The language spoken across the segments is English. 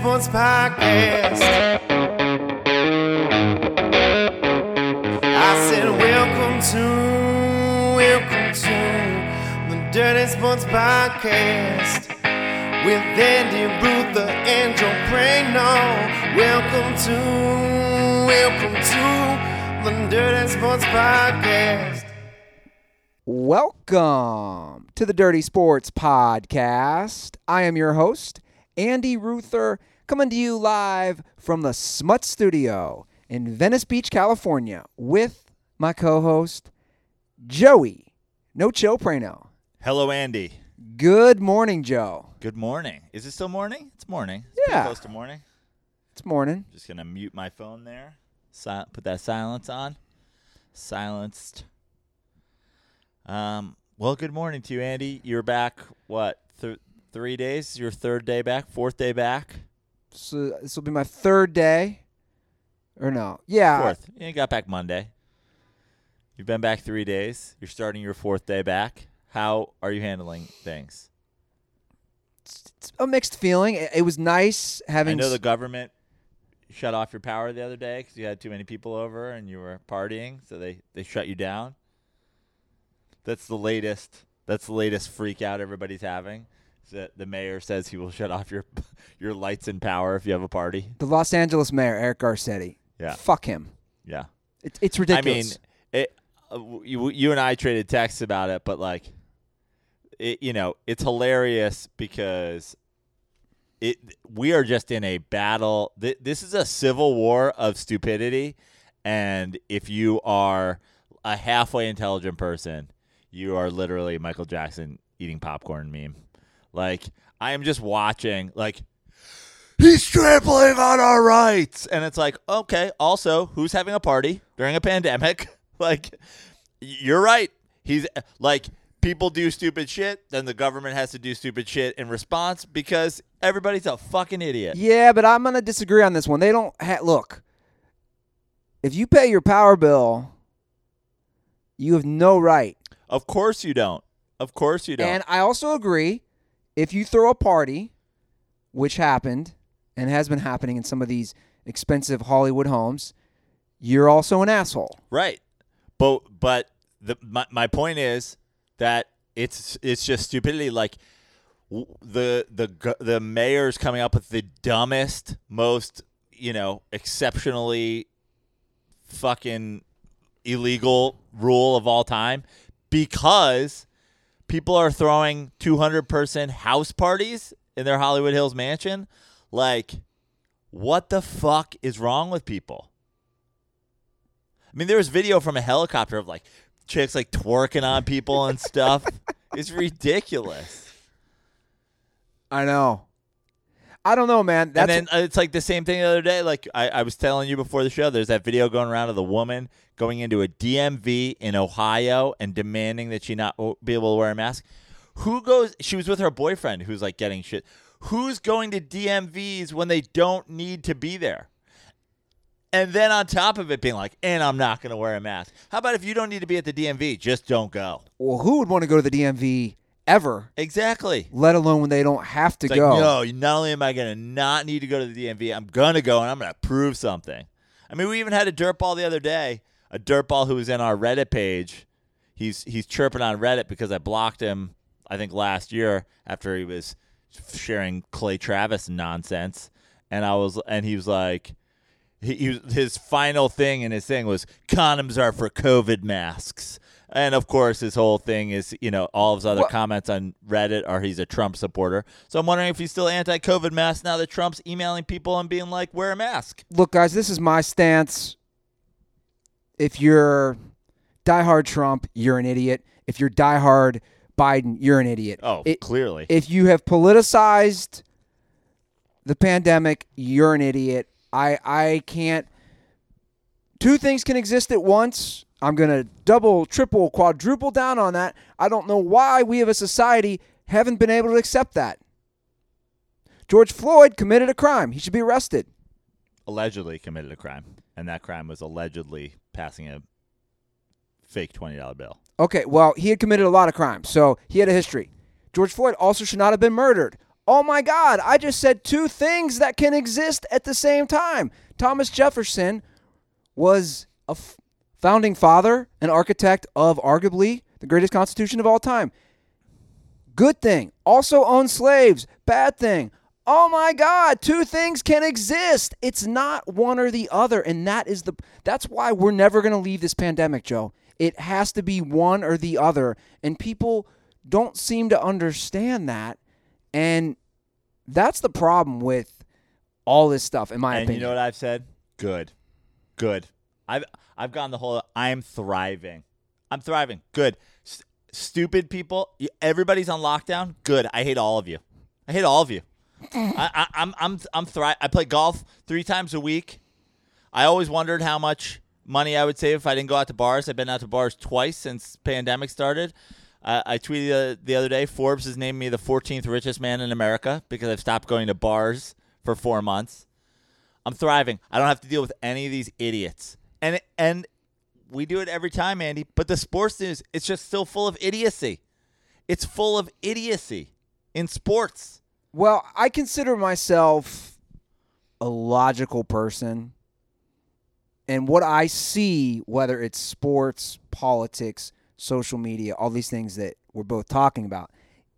Sports Podcast. I said, Welcome to, welcome to the Dirty Sports Podcast with Andy. Welcome to, welcome to the Dirty Sports Podcast. Welcome to the Dirty Sports Podcast. I am your host, Andy Ruther, coming to you live from the Smut Studio in Venice Beach, California, with my co host, Joey No Chill Prano. Hello, Andy. Good morning, Joe. Good morning. Is it still morning? It's morning. It's Yeah. close to morning. It's morning. Just gonna mute my phone there. Si- put that silence on. Silenced. Um. Well, good morning to you, Andy. You're back. What? Th- three days? Your third day back? Fourth day back? So this will be my third day. Or no. Yeah. Fourth. You got back Monday. You've been back three days. You're starting your fourth day back. How are you handling things? It's a mixed feeling. It, it was nice having. I know the government shut off your power the other day because you had too many people over and you were partying, so they they shut you down. That's the latest. That's the latest freak out everybody's having. That the mayor says he will shut off your your lights and power if you have a party. the Los Angeles mayor, Eric Garcetti. Yeah. Fuck him. Yeah, It, it's ridiculous. I mean, it. Uh, you you and I traded texts about it, but like, it you know it's hilarious because it we are just in a battle. Th- this is a civil war of stupidity, and if you are a halfway intelligent person, you are literally Michael Jackson eating popcorn meme. Like I am just watching like he's trampling on our rights and it's like okay also who's having a party during a pandemic like you're right he's like people do stupid shit then the government has to do stupid shit in response because everybody's a fucking idiot Yeah, but I'm gonna disagree on this one. They don't ha- look. If you pay your power bill, you have no right. of course you don't of course you don't And I also agree, if you throw a party, which happened and has been happening in some of these expensive Hollywood homes, you're also an asshole. Right. But but the my, my point is that it's it's just stupidity like the the the mayor's coming up with the dumbest most you know exceptionally fucking illegal rule of all time because people are throwing 200 person house parties in their Hollywood Hills mansion like what the fuck is wrong with people I mean, there was video from a helicopter of like chicks like twerking on people and stuff. it's ridiculous. I know. I don't know, man. That's and then uh, it's like the same thing the other day. Like I, I was telling you before the show, there's that video going around of the woman going into a DMV in Ohio and demanding that she not be able to wear a mask. Who goes? She was with her boyfriend, who's like getting shit. Who's going to DMVs when they don't need to be there? And then on top of it being like, and I'm not going to wear a mask. How about if you don't need to be at the DMV, just don't go? well, who would want to go to the DMV ever, Exactly. let alone when they don't have to It's go? like, no, not only am I going to not need to go to the DMV, I'm going to go and I'm going to prove something. I mean, we even had a dirtball the other day, a dirtball who was in our Reddit page. He's he's chirping on Reddit because I blocked him, I think last year after he was sharing Clay Travis nonsense, and I was and he was like, he, he his final thing in his thing was condoms are for COVID masks. And of course, his whole thing is, you know, all of his other What- comments on Reddit are he's a Trump supporter. So I'm wondering if he's still anti-COVID mask now that Trump's emailing people and being like, wear a mask. Look, guys, this is my stance. If you're diehard Trump, you're an idiot. If you're diehard Biden, you're an idiot. Oh, It- clearly. if you have politicized the pandemic, you're an idiot. I I can't. Two things can exist at once. I'm gonna double, triple, quadruple down on that. I don't know why we, as a society, haven't been able to accept that. George Floyd committed a crime. He should be arrested. allegedly committed a crime, and that crime was allegedly passing a fake twenty dollar bill. Okay, well, he had committed a lot of crimes, so he had a history. George Floyd also should not have been murdered. Oh my God, I just said two things that can exist at the same time. Thomas Jefferson was a f- founding father and architect of arguably the greatest constitution of all time. Good thing. Also owned slaves. Bad thing. Oh my God, two things can exist. It's not one or the other. And that is the that's why we're never gonna leave this pandemic, Joe. It has to be one or the other. And people don't seem to understand that. And that's the problem with all this stuff, in my and opinion. you know what I've said? Good, good. I've I've gone the whole. I'm thriving. I'm thriving. Good. S- stupid people. Everybody's on lockdown. Good. I hate all of you. I hate all of you. I, I, I'm I'm I'm I play golf three times a week. I always wondered how much money I would save if I didn't go out to bars. I've been out to bars twice since pandemic started. Uh, I tweeted uh, the other day Forbes has named me the 14th richest man in America because I've stopped going to bars for four months. I'm thriving. I don't have to deal with any of these idiots. And and we do it every time, Andy. But the sports news, it's just still full of idiocy. It's full of idiocy in sports. Well, I consider myself a logical person. And what I see, whether it's sports, politics, social media, all these things that we're both talking about,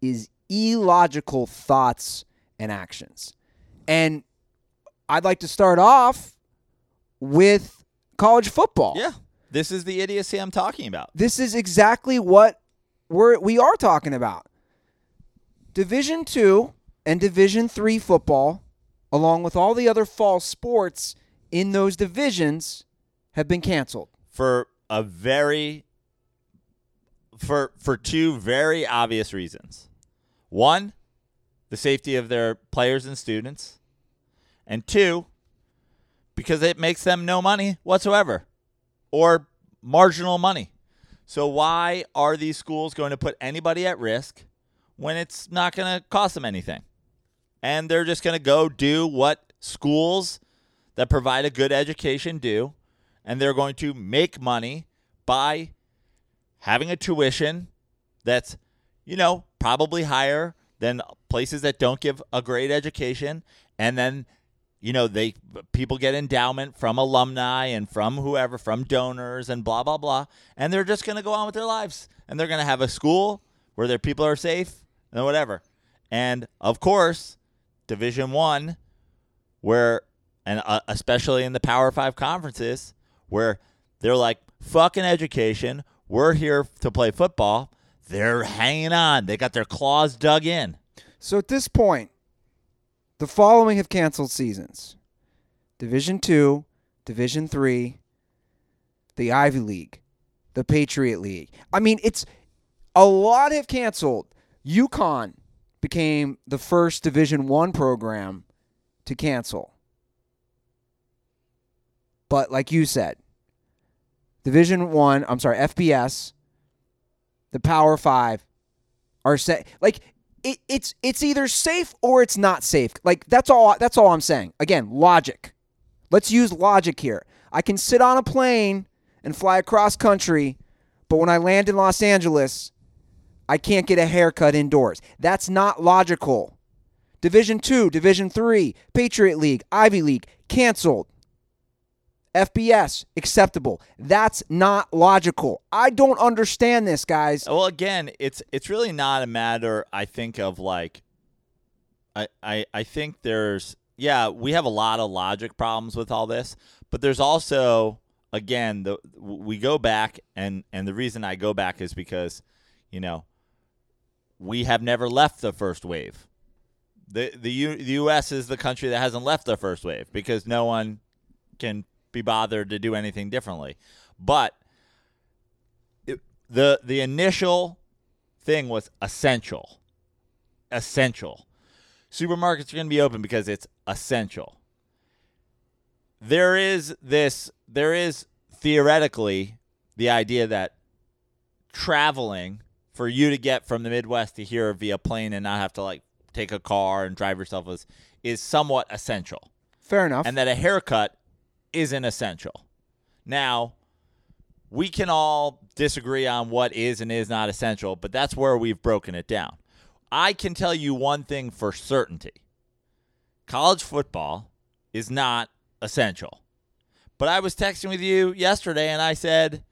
is illogical thoughts and actions. And I'd like to start off with college football. Yeah. This is the idiocy I'm talking about. This is exactly what we're we are talking about. Division 2 and Division 3 football along with all the other fall sports in those divisions have been canceled. For a very for for two very obvious reasons. One, the safety of their players and students. And two, because it makes them no money whatsoever or marginal money. So why are these schools going to put anybody at risk when it's not going to cost them anything? And they're just going to go do what schools that provide a good education do, and they're going to make money by having a tuition that's, you know, probably higher than places that don't give a great education, and then you know they people get endowment from alumni and from whoever from donors and blah blah blah. And they're just going to go on with their lives. And they're going to have a school where their people are safe and whatever. And of course division 1 where and uh, especially in the power 5 conferences where they're like fucking education. We're here to play football. They're hanging on. They got their claws dug in. So at this point, the following have canceled seasons. Division 2, Division 3, the Ivy League, the Patriot League. I mean, it's a lot have canceled. UConn became the first Division 1 program to cancel. But like you said, Division 1, I'm sorry, FBS, the Power 5 are set like it, it's it's either safe or it's not safe. Like that's all that's all I'm saying. Again, logic. Let's use logic here. I can sit on a plane and fly across country, but when I land in Los Angeles, I can't get a haircut indoors. That's not logical. Division 2, Division 3, Patriot League, Ivy League canceled. FBS acceptable. That's not logical. I don't understand this, guys. Well, again, it's it's really not a matter. I think of like, I I I think there's yeah we have a lot of logic problems with all this, but there's also again the we go back and and the reason I go back is because you know we have never left the first wave. The the U, the U.S. is the country that hasn't left the first wave because no one can be bothered to do anything differently. But it, the the initial thing was essential. Essential. Supermarkets are going to be open because it's essential. There is this there is theoretically the idea that traveling for you to get from the Midwest to here via plane and not have to like take a car and drive yourself is is somewhat essential Fair enough. and that a haircut isn't essential. Now, we can all disagree on what is and is not essential, but that's where we've broken it down. I can tell you one thing for certainty college football is not essential. But I was texting with you yesterday and I said,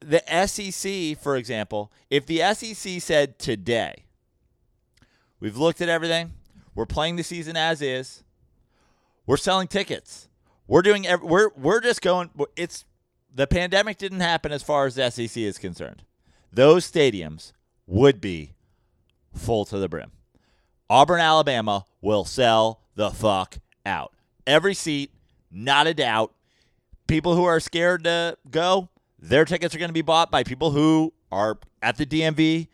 the SEC, for example, if the SEC said today, we've looked at everything, we're playing the season as is, we're selling tickets, we're doing, ev- we're we're just going. It's the pandemic didn't happen as far as the SEC is concerned. Those stadiums would be full to the brim. Auburn, Alabama will sell the fuck out. Every seat, not a doubt. People who are scared to go, their tickets are going to be bought by people who are at the DMV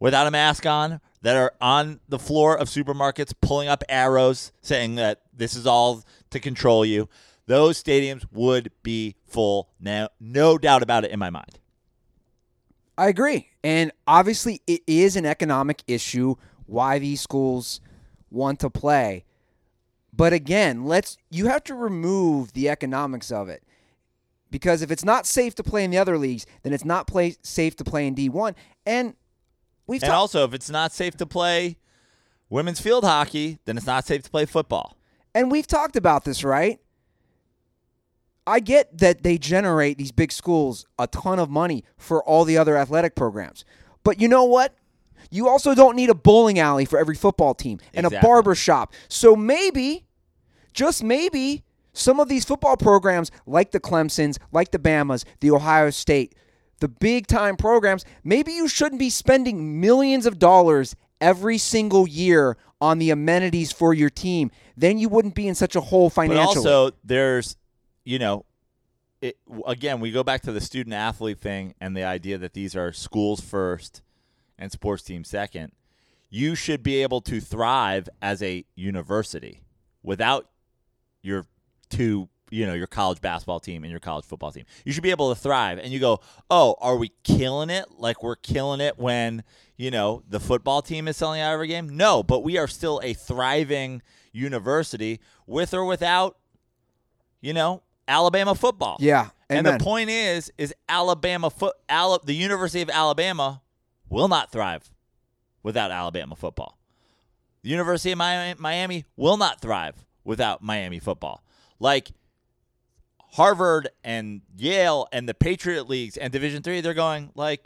without a mask on, that are on the floor of supermarkets pulling up arrows saying that this is all to control you. Those stadiums would be full now, no doubt about it in my mind. I agree. And obviously, it is an economic issue why these schools want to play. But again, let's you have to remove the economics of it. Because if it's not safe to play in the other leagues, then it's not play safe to play in D1. And we've And talked also, if it's not safe to play women's field hockey, then it's not safe to play football. And we've talked about this, right? I get that they generate these big schools a ton of money for all the other athletic programs. But you know what? You also don't need a bowling alley for every football team and a barber shop. So maybe, just maybe, some of these football programs, like the Clemsons, like the Bamas, the Ohio State, the big time programs, maybe you shouldn't be spending millions of dollars every single year on the amenities for your team. Then you wouldn't be in such a hole financially. But also, there's, you know, it, again, we go back to the student athlete thing and the idea that these are schools first and sports teams second. You should be able to thrive as a university without your two, you know, your college basketball team and your college football team. You should be able to thrive. And you go, oh, are we killing it? Like we're killing it when, you know, the football team is selling out every game? No, but we are still a thriving university with or without, you know, Alabama football. yeah. And the point is, is Alabama foot, Ala, the University of Alabama will not thrive without Alabama football. The University of Miami, Miami will not thrive without Miami football. Like Harvard and Yale and the Patriot leagues and Division Three, they're going like,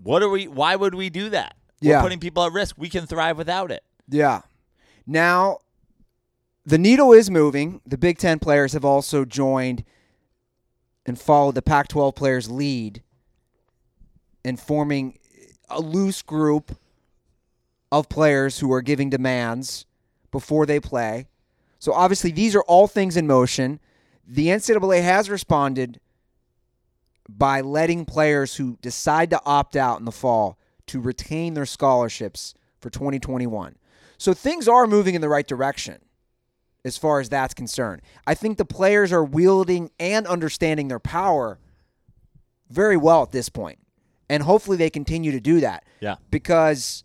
what are we? Why would we do that? We're putting people at risk. We can thrive without it. Yeah. Now, the needle is moving. The Big Ten players have also joined and followed the Pac 12 players' lead in forming a loose group of players who are giving demands before they play. So, obviously, these are all things in motion. The NCAA has responded by letting players who decide to opt out in the fall to retain their scholarships for 2021. So things are moving in the right direction as far as that's concerned. I think the players are wielding and understanding their power very well at this point. And hopefully they continue to do that Yeah. because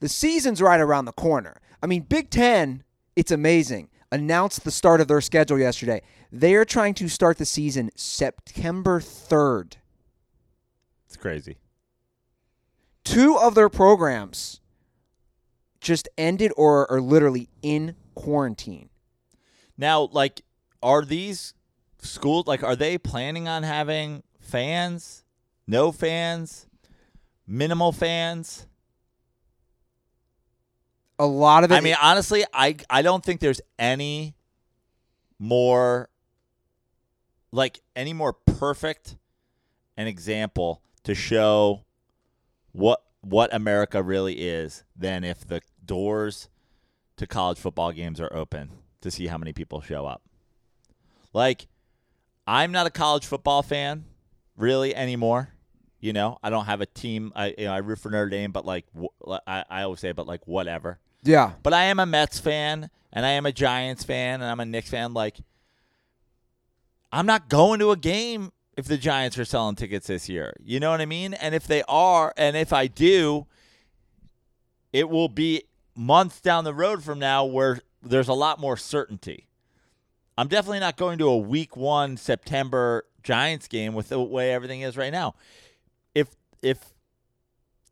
the season's right around the corner. I mean, Big Ten, it's amazing, announced the start of their schedule yesterday. They are trying to start the season September 3rd. It's crazy. Two of their programs just ended or are literally in quarantine. Now, like, are these schools like are they planning on having fans? No fans? Minimal fans? A lot of it. I mean, honestly, I I don't think there's any more like any more perfect an example to show what what America really is than if the doors to college football games are open to see how many people show up. Like I'm not a college football fan really anymore. You know, I don't have a team. I you know I root for Notre Dame, but like wh- I, I always say, but like whatever. yeah, But I am a Mets fan and I am a Giants fan and I'm a Knicks fan. Like, I'm not going to a game if the Giants are selling tickets this year. You know what I mean? And if they are, and if I do, it will be months down the road from now where there's a lot more certainty. I'm definitely not going to a week one September Giants game with the way everything is right now. If if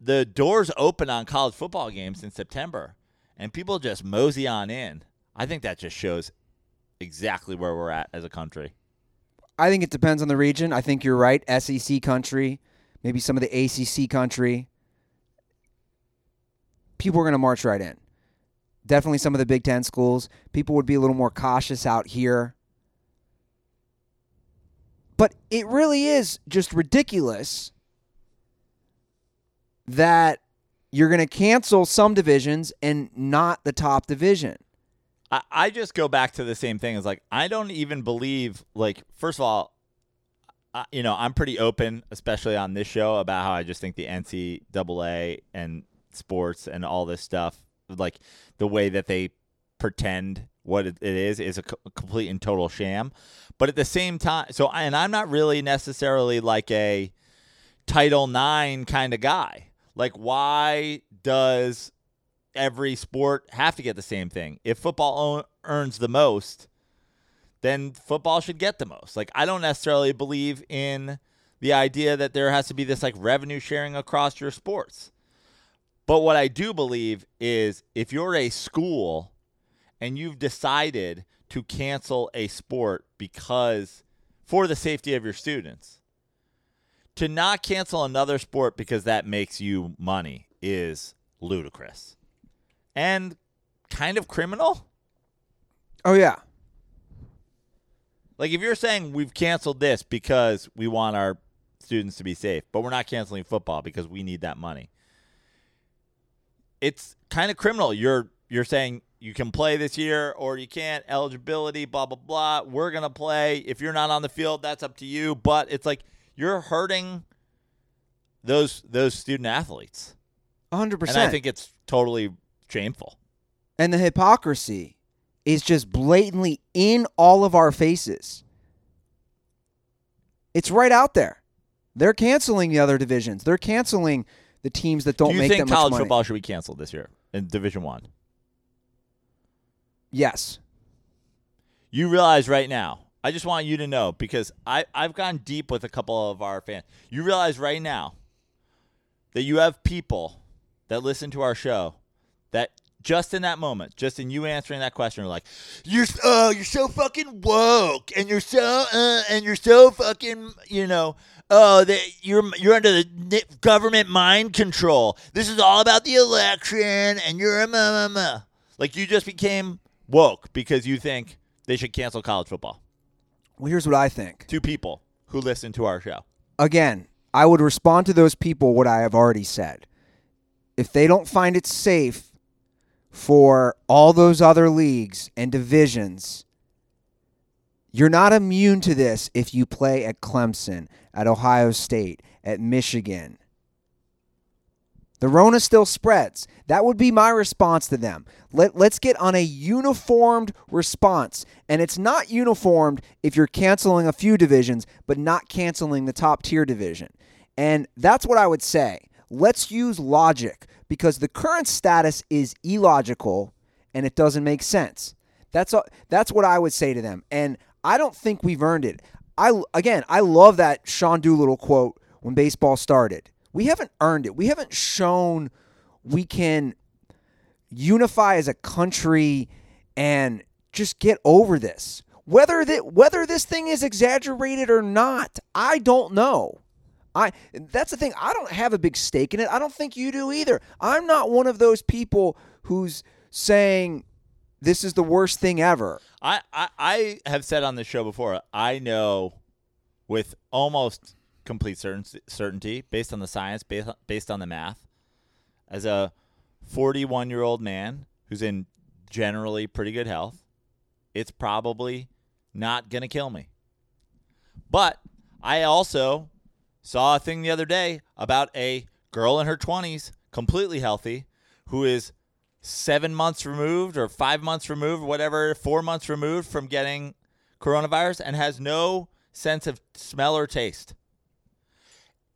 the doors open on college football games in September, and people just mosey on in. I think that just shows exactly where we're at as a country. I think it depends on the region. I think you're right. SEC country, maybe some of the ACC country. People are going to march right in. Definitely some of the Big Ten schools. People would be a little more cautious out here. But it really is just ridiculous that you're going to cancel some divisions and not the top division. I, I just go back to the same thing. It's like I don't even believe. Like, first of all, I, you know, I'm pretty open, especially on this show, about how I just think the NCAA and sports and all this stuff, like the way that they pretend what it is, is a complete and total sham. But at the same time, so and I'm not really necessarily like a Title IX kind of guy. Like, why does every sport have to get the same thing? If football earns the most, then football should get the most. Like, I don't necessarily believe in the idea that there has to be this like revenue sharing across your sports. But what I do believe is if you're a school and you've decided to cancel a sport because for the safety of your students, to not cancel another sport because that makes you money is ludicrous and kind of criminal. Oh yeah. Like if you're saying we've canceled this because we want our students to be safe, but we're not canceling football because we need that money. It's kind of criminal. You're you're saying you can play this year or you can't, eligibility, blah blah blah. We're going to play. If you're not on the field, that's up to you, but it's like you're hurting those those student athletes. 100%. And I think it's totally shameful. And the hypocrisy is just blatantly in all of our faces. It's right out there. They're canceling the other divisions. They're canceling the teams that don't Do you make think that college football should be canceled this year in Division One? Yes. You realize right now. I just want you to know because I I've gone deep with a couple of our fans. You realize right now that you have people that listen to our show that just in that moment, just in you answering that question, are like, "You're oh, you're so fucking woke, and you're so uh, and you're so fucking, you know, oh, that you're you're under the government mind control. This is all about the election, and you're a ma." Like you just became woke because you think they should cancel college football. Well, here's what I think. Two people who listen to our show. Again, I would respond to those people what I have already said. If they don't find it safe for all those other leagues and divisions, you're not immune to this if you play at Clemson, at Ohio State, at Michigan. The Rona still spreads. That would be my response to them. Let, let's get on a uniformed response. And it's not uniformed if you're canceling a few divisions, but not canceling the top tier division. And that's what I would say. Let's use logic because the current status is illogical and it doesn't make sense. That's a, that's what I would say to them. And I don't think we've earned it. I again, I love that Sean Doolittle quote when baseball started. We haven't earned it. We haven't shown we can unify as a country and just get over this. Whether that whether this thing is exaggerated or not, I don't know. I that's the thing. I don't have a big stake in it. I don't think you do either. I'm not one of those people who's saying this is the worst thing ever. I, I, I have said on this show before, I know with almost complete certainty, based on the science, based based on the math, as a 41 year old man who's in generally pretty good health, it's probably not going to kill me. But I also saw a thing the other day about a girl in her 20s, completely healthy, who is seven months removed or five months removed, whatever, four months removed from getting coronavirus and has no sense of smell or taste.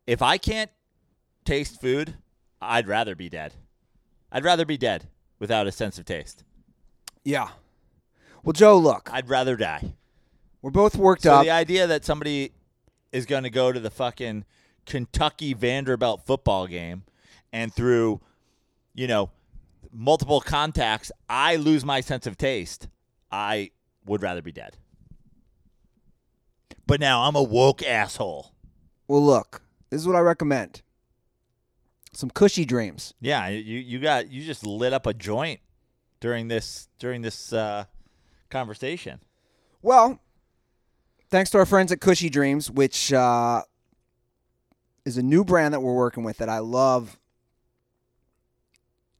If I can't taste food, I'd rather be dead. I'd rather be dead without a sense of taste. Yeah. Well, Joe, look. I'd rather die. We're both worked so up. the idea that somebody is going to go to the fucking Kentucky Vanderbilt football game and through, you know, multiple contacts, I lose my sense of taste, I would rather be dead. But now I'm a woke asshole. Well, look, this is what I recommend. Some Kushy Dreams. Yeah, you you got you just lit up a joint during this during this uh, conversation. Well, thanks to our friends at Kushy Dreams, which uh, is a new brand that we're working with that I love.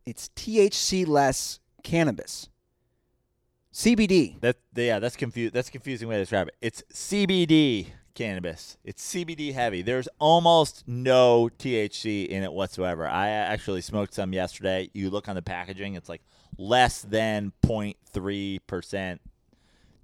It's THC less cannabis. CBD. That yeah, that's confused. That's a confusing way to describe it. It's CBD cannabis. It's CBD heavy. There's almost no THC in it whatsoever. I actually smoked some yesterday. You look on the packaging, it's like less than 0.3%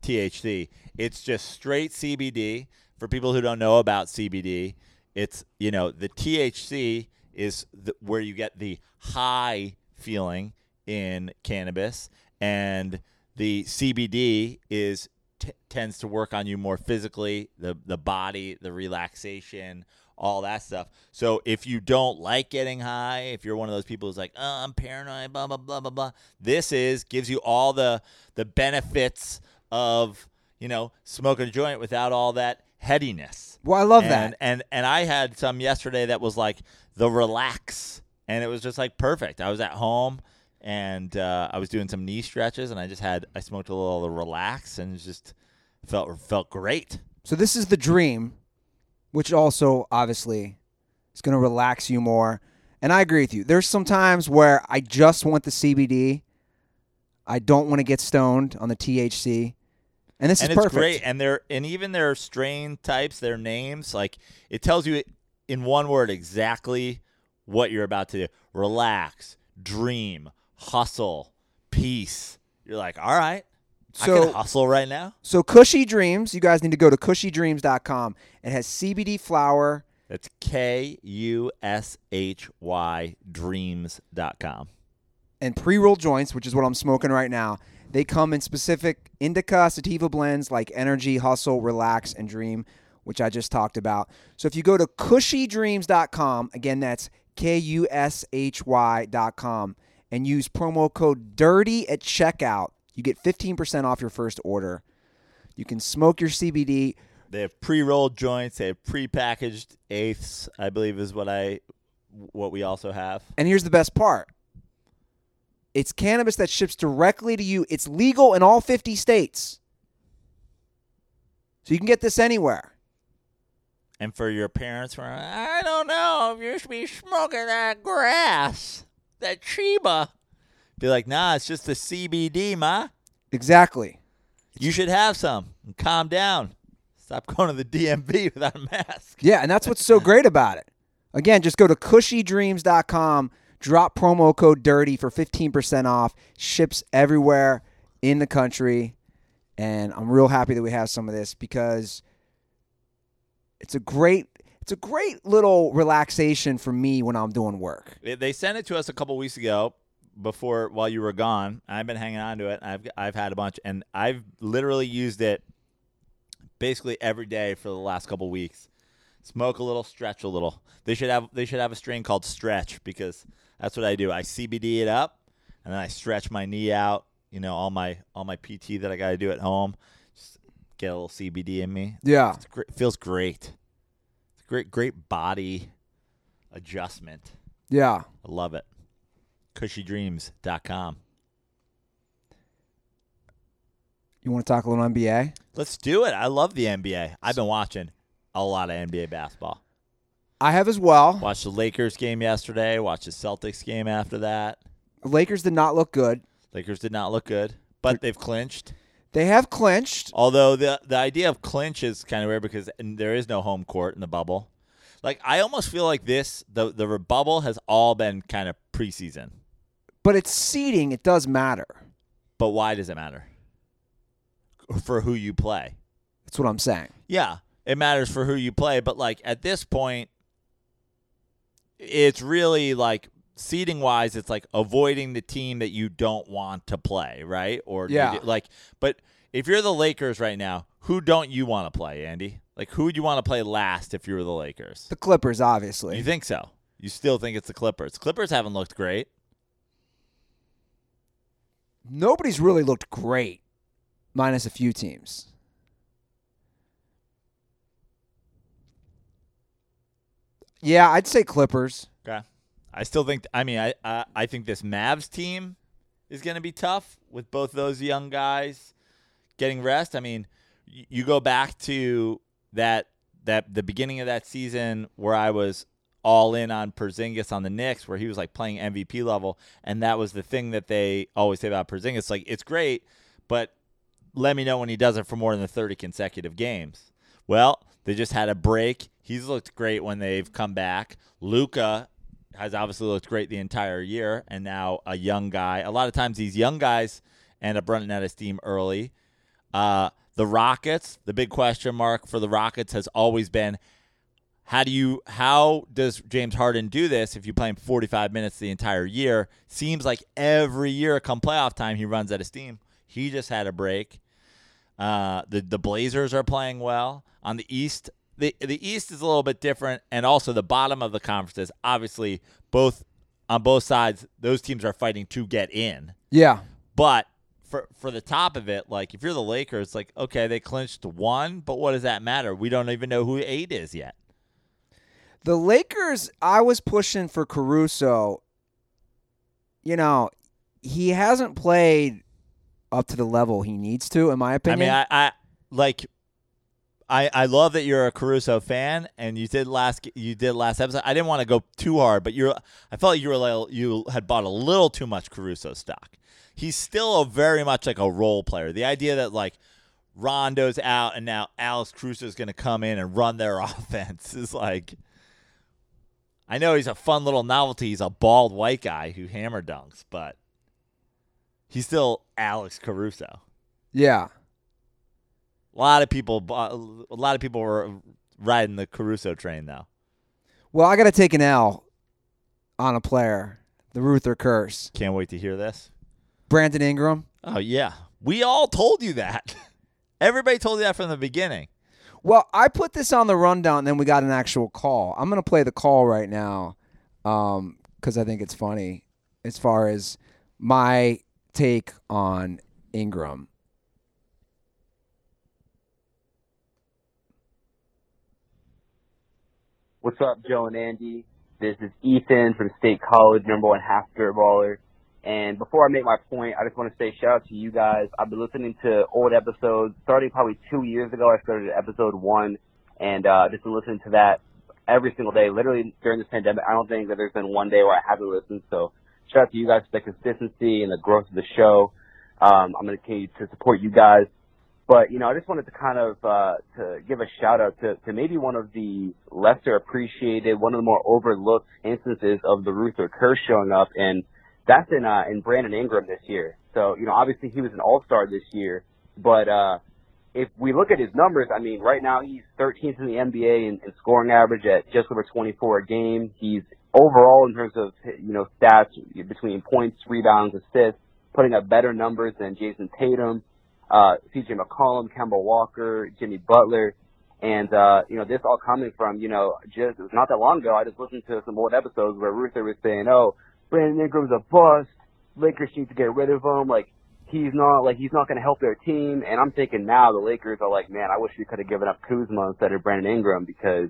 THC. It's just straight CBD. For people who don't know about CBD, it's, you know, the THC is the, where you get the high feeling in cannabis and the CBD is t- tends to work on you more physically, the the body, the relaxation, all that stuff. So if you don't like getting high, if you're one of those people who's like, oh, I'm paranoid, blah blah blah blah blah, this is gives you all the the benefits of you know smoking a joint without all that headiness. Well, I love and, that. And and I had some yesterday that was like the relax, and it was just like perfect. I was at home and uh, I was doing some knee stretches, and I just had I smoked a little of the relax, and it just felt felt great. So this is the dream, which also obviously is going to relax you more. And I agree with you. There's some times where I just want the CBD. I don't want to get stoned on the THC. And this and is it's perfect. great. And they're and even their strain types, their names, like it tells you in one word exactly what you're about to do. Relax, dream, hustle, peace. You're like, all right, I So- can hustle right now. So Kushy Dreams, you guys need to go to kushydreams.com. It has CBD flower. That's K U S H Y dreams.com. and pre-roll joints, which is what I'm smoking right now. They come in specific indica sativa blends like Energy, Hustle, Relax, and Dream, which I just talked about. So if you go to kushydreams.com, again that's K U S H Y.com, and use promo code DIRTY at checkout, you get 15% off your first order. You can smoke your CBD. They have pre-rolled joints. They have pre-packaged eighths. I believe is what I what we also have. And here's the best part. It's cannabis that ships directly to you. It's legal in all 50 states. So you can get this anywhere. And for your parents, I don't know if you should be smoking that grass, that chiba. Be like, nah, it's just the CBD, ma. Exactly. You should have some. And calm down. Stop going to the DMV without a mask. Yeah, and that's what's so great about it. Again, just go to kushydreams.com, drop promo code DIRTY for 15% off. Ships everywhere in the country. And I'm real happy that we have some of this because it's a great it's a great little relaxation for me when I'm doing work. They- sent it to us a couple weeks ago before while you were gone. I've been hanging on to it. I've I've had a bunch, and I've literally used it basically every day for the last couple weeks. Smoke a little, stretch a little. They should have they should have a strain called Stretch because that's what I do. I CBD it up, and then I stretch my knee out. You know, all my all my PT that I got to do at home. Just get a little CBD in me. Yeah. It's great, feels great. It's a great great body adjustment. Yeah. I love it. KushyDreams.com. You want to talk a little NBA? Let's do it. I love the NBA. I've been watching a lot of NBA basketball. I have as well. Watched the Lakers game yesterday. Watched the Celtics game after that. Lakers did not look good. Lakers did not look good, but they've clinched. They have clinched. Although the the idea of clinch is kind of weird because there is no home court in the bubble. Like I almost feel like this the the bubble has all been kind of preseason. But it's seeding. It does matter. But why does it matter? For who you play. That's what I'm saying. Yeah, it matters for who you play, but like at this point, it's really like seating wise, it's like avoiding the team that you don't want to play, right? Or Yeah. like, but if you're the Lakers right now, who don't you want to play, Andy? Like, who would you want to play last if you were the Lakers? The Clippers, obviously. You think so? you still think it's the Clippers. Clippers haven't looked great. Nobody's really looked great, minus a few teams. Yeah, I'd say Clippers. Okay. I still think. I mean, I I, I think this Mavs team is going to be tough with both those young guys getting rest. I mean, y- you go back to that that the beginning of that season where I was all in on Porzingis on the Knicks, where he was like playing MVP level, and that was the thing that they always say about Porzingis. Like it's great, but let me know when he does it for more than 30 consecutive games. Well, they just had a break. He's looked great when they've come back. Luka has obviously looked great the entire year, and now a young guy. A lot of times these young guys end up running out of steam early. Uh, the Rockets, the big question mark for the Rockets has always been how do you how does James Harden do this if you play him 45 minutes the entire year? Seems like every year come playoff time he runs out of steam. He just had a break. Uh, the the Blazers are playing well on the East. The the East is a little bit different, and also the bottom of the conferences. Obviously, both on both sides, those teams are fighting to get in. Yeah. But for for the top of it, like if you're the Lakers, like okay, they clinched one, but what does that matter? We don't even know who eight is yet. The Lakers, I was pushing for Caruso. You know, he hasn't played up to the level he needs to, in my opinion. I mean, I, I like. I, I love that you're a Caruso fan, and you did last you did last episode. I didn't want to go too hard, but you're I felt like you were like, you had bought a little too much Caruso stock. He's still a very much like a role player. The idea that like Rondo's out and now Alex Caruso is going to come in and run their offense is like. I know he's a fun little novelty. He's a bald white guy who hammer dunks, but he's still Alex Caruso. yeah. A lot of people, a lot of people were riding the Caruso train though. Well, I got to take an L on a player, the Ruther curse. Can't wait to hear this. Brandon Ingram. Oh yeah, we all told you that. Everybody told you that from the beginning. Well, I put this on the rundown, and then we got an actual call. I'm going to play the call right now um, because I think it's funny as far as my take on Ingram. What's up, Joe and Andy? This is Ethan from State College, number one half baller. And before I make my point, I just want to say shout out to you guys. I've been listening to old episodes, starting probably two years ago. I started episode one, and uh, just been listening to that every single day. Literally during this pandemic, I don't think that there's been one day where I haven't listened. So shout out to you guys for the consistency and the growth of the show. Um, I'm going to continue to support you guys. But you know, I just wanted to kind of uh, to give a shout out to, to maybe one of the lesser appreciated, one of the more overlooked instances of the Ruther curse showing up, and that's in uh, in Brandon Ingram this year. So you know, obviously he was an All Star this year, but uh, if we look at his numbers, I mean, right now he's 13th in the NBA in, in scoring average at just over 24 a game. He's overall in terms of you know stats between points, rebounds, assists, putting up better numbers than Jayson Tatum uh, CJ McCollum, Kemba Walker, Jimmy Butler, and uh, you know this all coming from you know just not that long ago. I just listened to some old episodes where Ruther was saying, "Oh, Brandon Ingram's a bust. Lakers need to get rid of him. Like he's not like he's not going to help their team." And I'm thinking now the Lakers are like, "Man, I wish we could have given up Kuzma instead of Brandon Ingram because."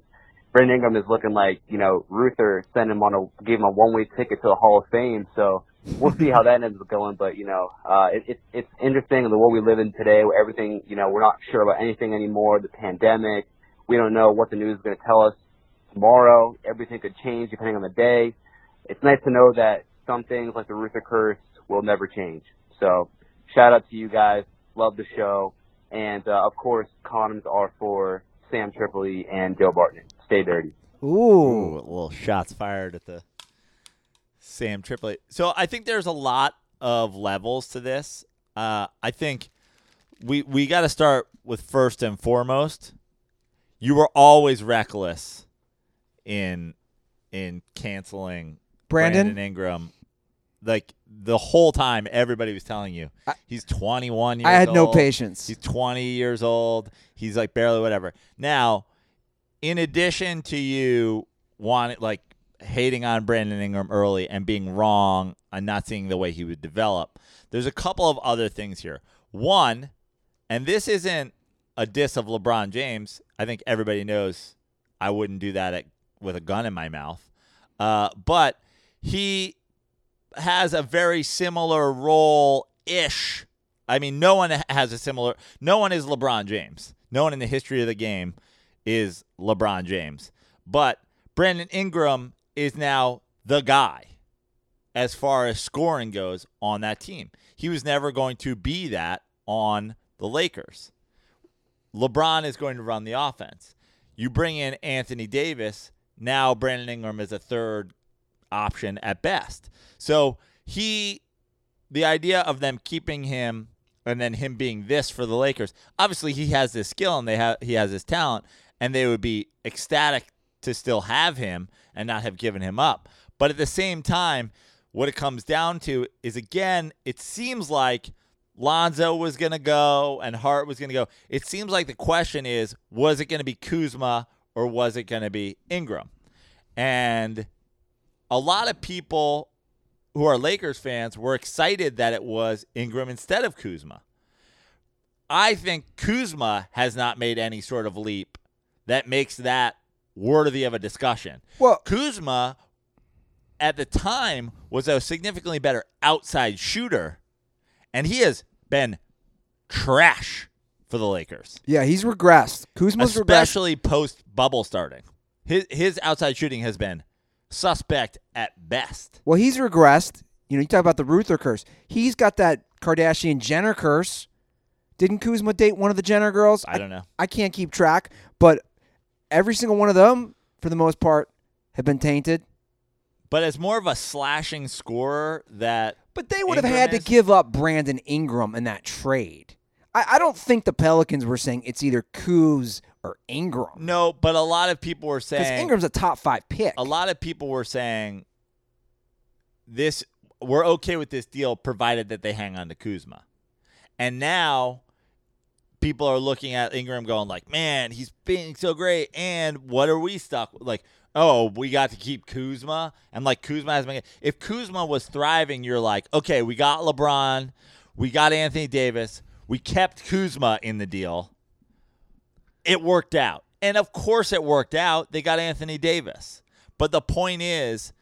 Brandon Ingram is looking like, you know, Ruther sent him on a, gave him a one-way ticket to the Hall of Fame. So we'll see how that ends up going. But, you know, uh, it, it, it's interesting in the world we live in today where everything, you know, we're not sure about anything anymore. The pandemic. We don't know what the news is going to tell us tomorrow. Everything could change depending on the day. It's nice to know that some things like the Ruther curse will never change. So shout out to you guys. Love the show. And, uh, of course, condoms are for Sam Tripoli and Joe Barton. Stay dirty. Ooh. Ooh, little shots fired at the Sam Tripoli. So I think there's a lot of levels to this. Uh, I think we we got to start with first and foremost. You were always reckless in in canceling Brandon? Ingram. Like the whole time, everybody was telling you I- he's 21 years. I had no patience. He's 20 years old. He's like barely whatever. Now, in addition to you wanting like hating on Brandon Ingram early and being wrong and not seeing the way he would develop. There's a couple of other things here. One, and this isn't a diss of LeBron James. I think everybody knows I wouldn't do that at, with a gun in my mouth. Uh, but he has a very similar role ish. I mean, no one has a similar. No one is LeBron James. No one in the history of the game is LeBron James. But Brandon Ingram is now the guy as far as scoring goes on that team. He was never going to be that on the Lakers. LeBron is going to run the offense. You bring in Anthony Davis, now Brandon Ingram is a third option at best. So he, the idea of them keeping him and then him being this for the Lakers, obviously he has this skill and they have he has this talent, and they would be ecstatic to still have him and not have given him up. But at the same time, what it comes down to is again, it seems like Lonzo was going to go and Hart was going to go. It seems like the question is was it going to be Kuzma or was it going to be Ingram? And a lot of people who are Lakers fans were excited that it was Ingram instead of Kuzma. I think Kuzma has not made any sort of leap that makes that worthy of a discussion. Well- Kuzma at the time was a significantly better outside shooter, and he has been trash for the Lakers, Yeah, he's regressed. Kuzma's regressed. especially post bubble starting. His his outside shooting has been suspect at best. Well, he's regressed. You know, you talk about the Ruther curse. He's got that Kardashian Jenner curse. Didn't Kuzma date one of the Jenner girls? I don't know. I can't keep track, but every single one of them, for the most part, have been tainted. But as more of a slashing scorer that But they would have Ingram had to give up Brandon Ingram in that trade. I, I don't think the Pelicans were saying it's either Kuz or Ingram. no, but a lot of people were Because saying Ingram's a top five pick. a lot of people were saying this we're okay with this deal provided that they hang on to Kuzma. And now people are looking at Ingram going like, "Man, he's being so great." And what are we stuck with? like, "Oh, we got to keep Kuzma." And like Kuzma has been if Kuzma was thriving, you're like, "Okay, we got LeBron, we got Anthony Davis, we kept Kuzma in the deal." It worked out. And of course it worked out. They got Anthony Davis. But the point is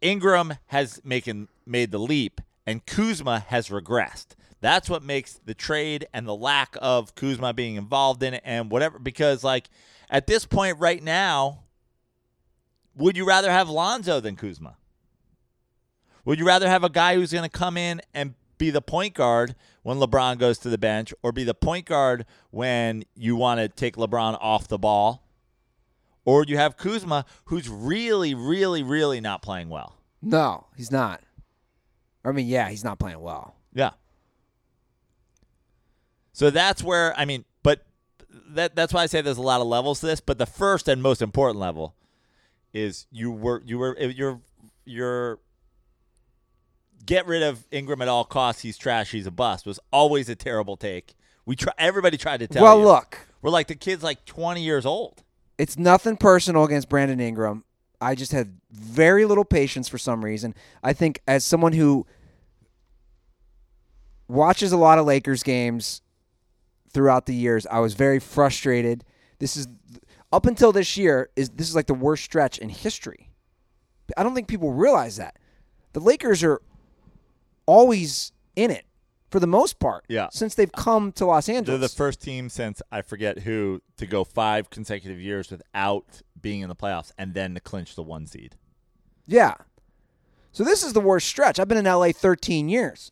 Ingram has making made the leap and Kuzma has regressed. That's what makes the trade and the lack of Kuzma being involved in it and whatever because like at this point right now would you rather have Lonzo than Kuzma? Would you rather have a guy who's going to come in and be the point guard when LeBron goes to the bench or be the point guard when you want to take LeBron off the ball? Or you have Kuzma who's really, really, really not playing well? no, he's not. I mean, yeah, he's not playing well. Yeah. So that's where I mean, but that that's why I say there's a lot of levels to this. But the first and most important level is you were you were you're you're get rid of Ingram at all costs. He's trash. He's a bust. Was always a terrible take. We try. Everybody tried to tell well, you. look, we're like the kid's like 20 years old. it's nothing personal against Brandon Ingram. I just had very little patience for some reason. I think as someone who watches a lot of Lakers games throughout the years, I was very frustrated. This is up until this year is this is like the worst stretch in history. I don't think people realize that. The Lakers are always in it for the most part. Yeah. Since they've come to Los Angeles. They're the first team since I forget who to go five consecutive years without being in the playoffs and then to clinch the one seed. Yeah. So this is the worst stretch. I've been in LA 13 years.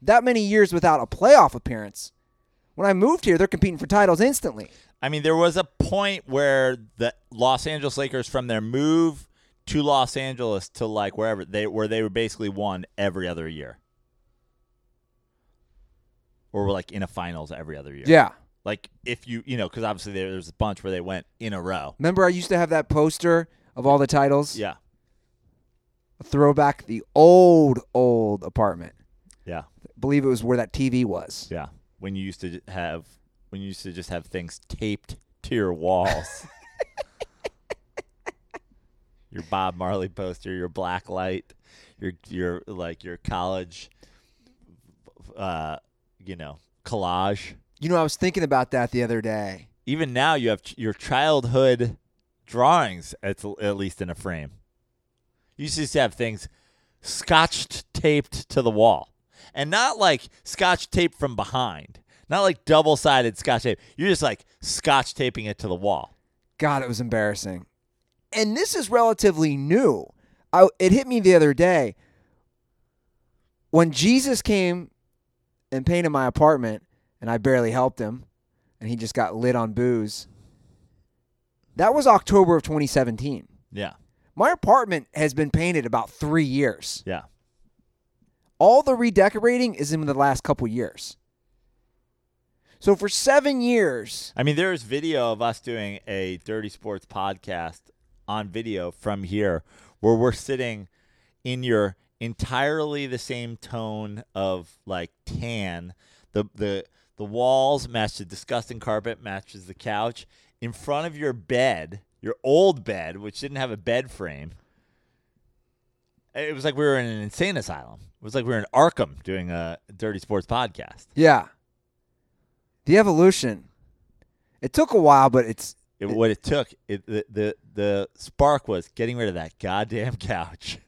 That many years without a playoff appearance. When I moved here, they're competing for titles instantly. I mean, there was a point where the Los Angeles Lakers, from their move to Los Angeles to like wherever they where they were basically won every other year, or were like in a finals every other year. Yeah. Like if you you know because obviously there, there's a bunch where they went in a row. Remember I used to have that poster of all the titles? Yeah, A throwback the old old apartment. yeah, I believe it was where that TV was. yeah. When you used to have when you used to just have things taped to your walls. your Bob Marley poster, your black light, your your like your college, uh, you know, collage. You know, I was thinking about that the other day. Even now, you have ch- your childhood drawings at, at least in a frame. You used to have things scotched taped to the wall, and not like scotch tape from behind, not like double sided scotch tape. You're just like scotch taping it to the wall. God, it was embarrassing. And this is relatively new. I, it hit me the other day when Jesus came and painted my apartment, and I barely helped him, and he just got lit on booze. That was October of 2017. Yeah, My apartment has been painted about three years. yeah. All the redecorating is in the last couple years. So for seven years, I mean, there is video of us doing a Dirty Sports podcast on video from here where we're sitting in your entirely the same tone of like tan. The the the walls match the disgusting carpet matches the couch in front of your bed, your old bed, which didn't have a bed frame. It was like we were in an insane asylum. It was like we were in Arkham doing a Dirty Sports podcast. yeah, the evolution. It took a while, but it's It, what it took, it, the, the the spark was getting rid of that goddamn couch.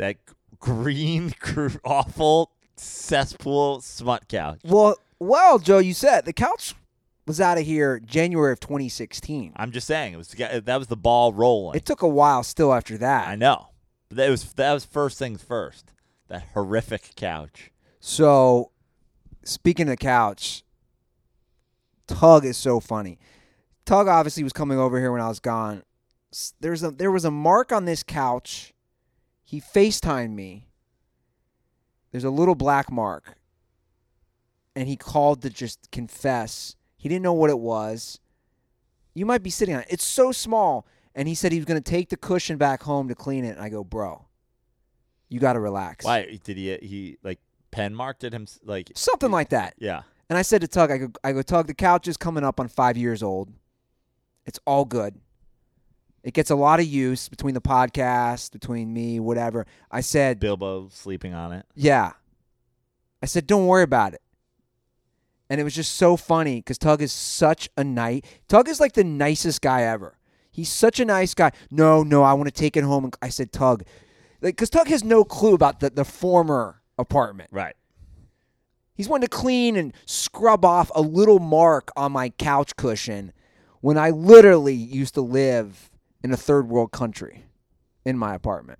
That green, awful cesspool smut couch. well, well, Joe. You said the couch was out of here January of 2016. I'm just saying, it was that was the ball rolling. It took a while still after that. I know, but that was that was first things first. That horrific couch. So, speaking of the couch, Tug is so funny. Tug obviously was coming over here when I was gone. There's a there was a mark on this couch. He FaceTimed me. There's a little black mark. And he called to just confess. He didn't know what it was. You might be sitting on it. It's so small. And he said he was going to take the cushion back home to clean it. And I go, bro, you got to relax. Why did he? He like pen marked it him like Something like that. yeah. And I said to Tug, I go, I go, Tug, the couch is coming up on five years old. It's all good. It gets a lot of use between the podcast, between me, whatever. I said, Bilbo sleeping on it. yeah. I said, don't worry about it. And it was just so funny because Tug is such a nice. Tug is like the nicest guy ever. He's such a nice guy. No, no, I want to take it home. And I said, Tug, like, because Tug has no clue about the, the former apartment. Right. He's wanting to clean and scrub off a little mark on my couch cushion when I literally used to live in a third world country in my apartment.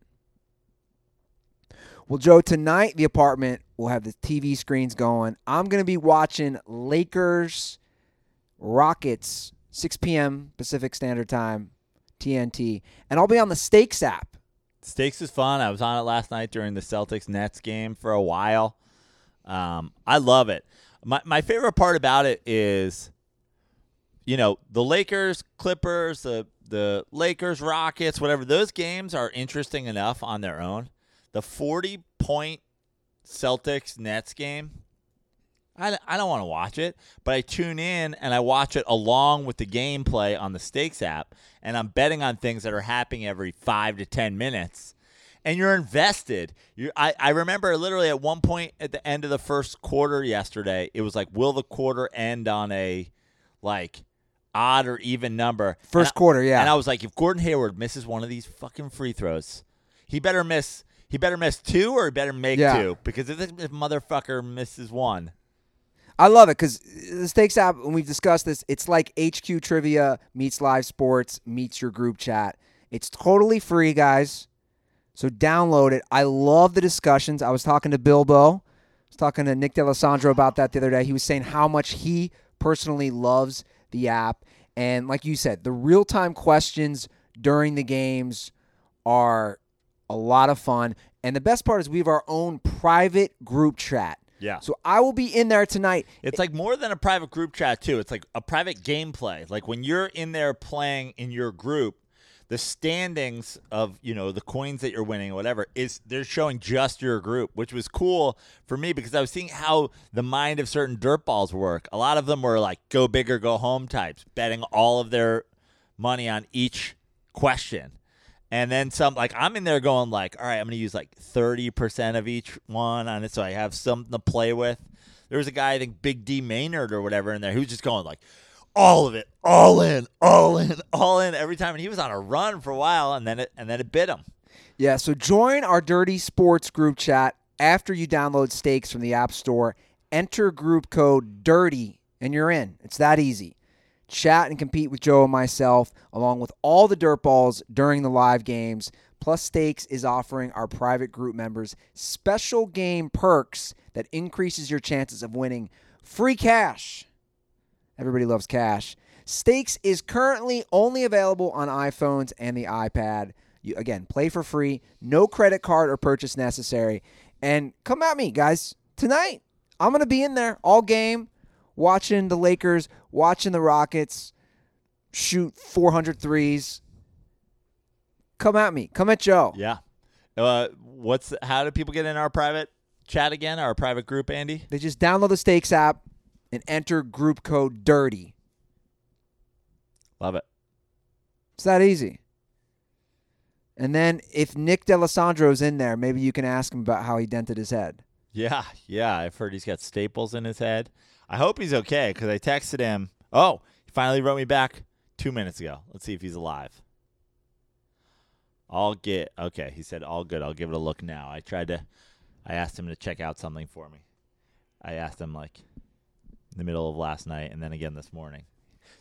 Well, Joe, tonight the apartment will have the TV screens going. I'm going to be watching Lakers Rockets 6 p.m. Pacific Standard Time, TNT, and I'll be on the Stakes app. Stakes is fun. I was on it last night during the Celtics Nets game for a while. Um, I love it. My my favorite part about it is, you know, the Lakers, Clippers, the the Lakers, Rockets, whatever. Those games are interesting enough on their own. The forty point Celtics Nets game. I, I don't want to watch it, but I tune in and I watch it along with the gameplay on the Stakes app, and I'm betting on things that are happening every five to ten minutes, and you're invested. You, I, I remember literally at one point at the end of the first quarter yesterday, it was like, will the quarter end on a like odd or even number? First I- quarter, yeah. And I was like, if Gordon Hayward misses one of these fucking free throws, he better miss. He better miss two or he better make Yeah. two because if this motherfucker misses one, I love it because the Stakes app, when we've discussed this, it's like HQ Trivia meets live sports meets your group chat. It's totally free, guys. So download it. I love the discussions. I was talking to Bilbo. I was talking to Nick D'Alessandro about that the other day. He was saying how much he personally loves the app. And like you said, the real time questions during the games are a lot of fun. And the best part is we have our own private group chat. Yeah. So I will be in there tonight. It's like more than a private group chat too. It's like a private gameplay. Like when you're in there playing in your group, the standings of you know the coins that you're winning or whatever is they're showing just your group, which was cool for me because I was seeing how the mind of certain dirt balls work. A lot of them were like go big or go home types, betting all of their money on each question. And then some like I'm in there going like, all right, I'm gonna use like thirty percent of each one on it so I have something to play with. There was a guy, I think Big D Maynard or whatever in there, who was just going like all of it, all in, all in, all in every time. And he was on a run for a while and then it and then it bit him. Yeah, so join our Dirty Sports group chat after you download Stakes from the App Store. Enter group code DIRTY and you're in. It's that easy. Chat and compete with Joe and myself, along with all the dirt balls during the live games. Plus, Stakes is offering our private group members special game perks that increases your chances of winning free cash. Everybody loves cash. Stakes is currently only available on iPhones and the iPad. You, again, play for free, no credit card or purchase necessary. And come at me, guys. Tonight, I'm going to be in there all game watching the Lakers, watching the Rockets shoot 400 threes. Come at me. Come at Joe. Yeah. Uh, what's how do people get in our private chat again? Our private group, Andy? They just download the Stakes app and enter group code DIRTY. Love it. It's that easy. And then if Nick D'Alessandro's in there, maybe you can ask him about how he dented his head. Yeah, yeah. I've heard he's got staples in his head. I hope he's okay because I texted him. Oh, he finally wrote me back two minutes ago. Let's see if he's alive. I'll get okay. He said all good. I'll give it a look now. I tried to. I asked him to check out something for me. I asked him like in the middle of last night and then again this morning.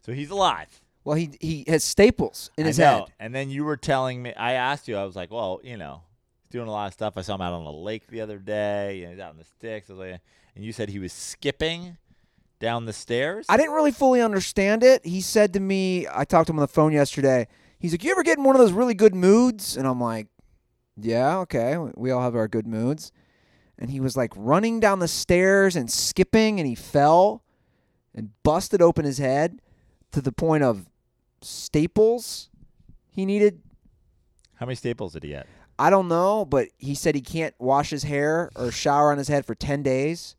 So he's alive. Well, he he has staples in I his know. head. And then you were telling me. I asked you. I was like, well, you know, he's doing a lot of stuff. I saw him out on the lake the other day. You know, he's out in the sticks. I was like, and you said he was skipping down the stairs. I didn't really fully understand it. He said to me, I talked to him on the phone yesterday. He's like, "You ever get in one of those really good moods?" And I'm like, "Yeah, okay. We all have our good moods." And he was like running down the stairs and skipping, and he fell and busted open his head to the point of staples he needed. How many staples did he get? I don't know, but he said he can't wash his hair or shower on his head for 10 days.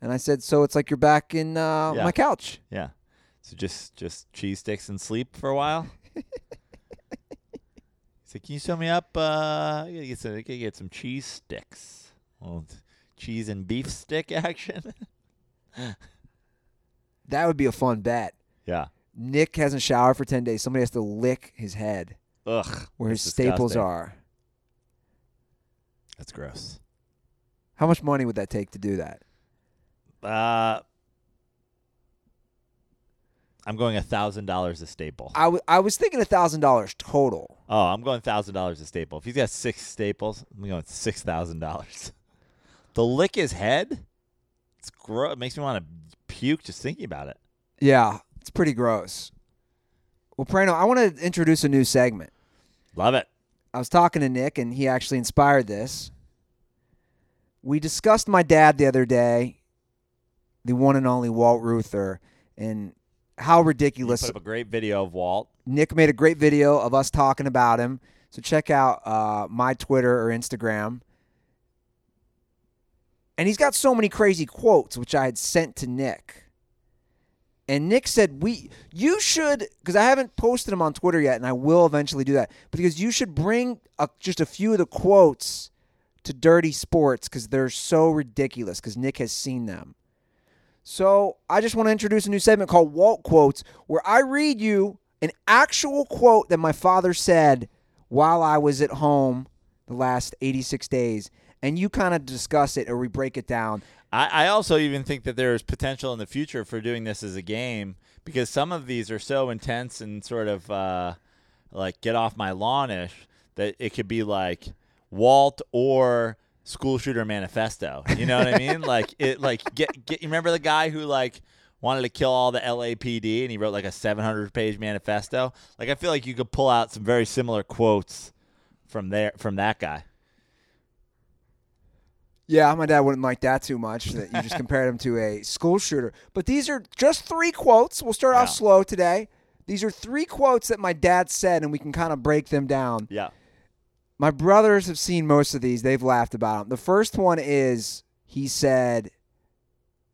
And I said, "So it's like you're back in uh, Yeah. my couch." Yeah. So just just cheese sticks and sleep for a while. He's like, "Can you sew me up? Uh, I gotta get some, I gotta get some cheese sticks. Well, cheese and beef stick action. That would be a fun bet. yeah. Nick hasn't showered for 10 days. Somebody has to lick his head Ugh. where his staples disgusting. are. That's gross. How much money would that take to do that? Uh, I'm going a thousand dollars a staple. I, w- I was thinking $1,000 total. Oh, I'm going thousand dollars a staple. If he's got six staples, I'm going six thousand dollars. To lick his head, it's gross. It makes me want to puke just thinking about it. Yeah, it's pretty gross. Well, Prano, I want to introduce a new segment. Love it. I was talking to Nick, and he actually inspired this. We discussed my dad the other day, the one and only Walt Ruther, and how You ridiculous put up a great video of Walt. Nick made a great video of us talking about him. So check out uh, my Twitter or Instagram. And he's got so many crazy quotes, which I had sent to Nick. And Nick said, "We, you should, because I haven't posted them on Twitter yet, and I will eventually do that. Because you should bring a, just a few of the quotes to Dirty Sports because they're so ridiculous. Because Nick has seen them. So I just want to introduce a new segment called Walt Quotes, where I read you an actual quote that my father said while I was at home the last 86 days, and you kind of discuss it or we break it down. I, I also even think that there's potential in the future for doing this as a game because some of these are so intense and sort of uh, like get off my lawn-ish that it could be like Walt or School Shooter Manifesto. You know what I mean? like it, like get get. You remember the guy who like wanted to kill all the LAPD and he wrote like a 700 page manifesto. Like I feel like you could pull out some very similar quotes from there from that guy. Yeah, my dad wouldn't like that too much that you just compared him to a school shooter. But these are just three quotes. We'll start off slow today. These are three quotes that my dad said, and we can kind of break them down. Yeah. My brothers have seen most of these. They've laughed about them. The first one is he said,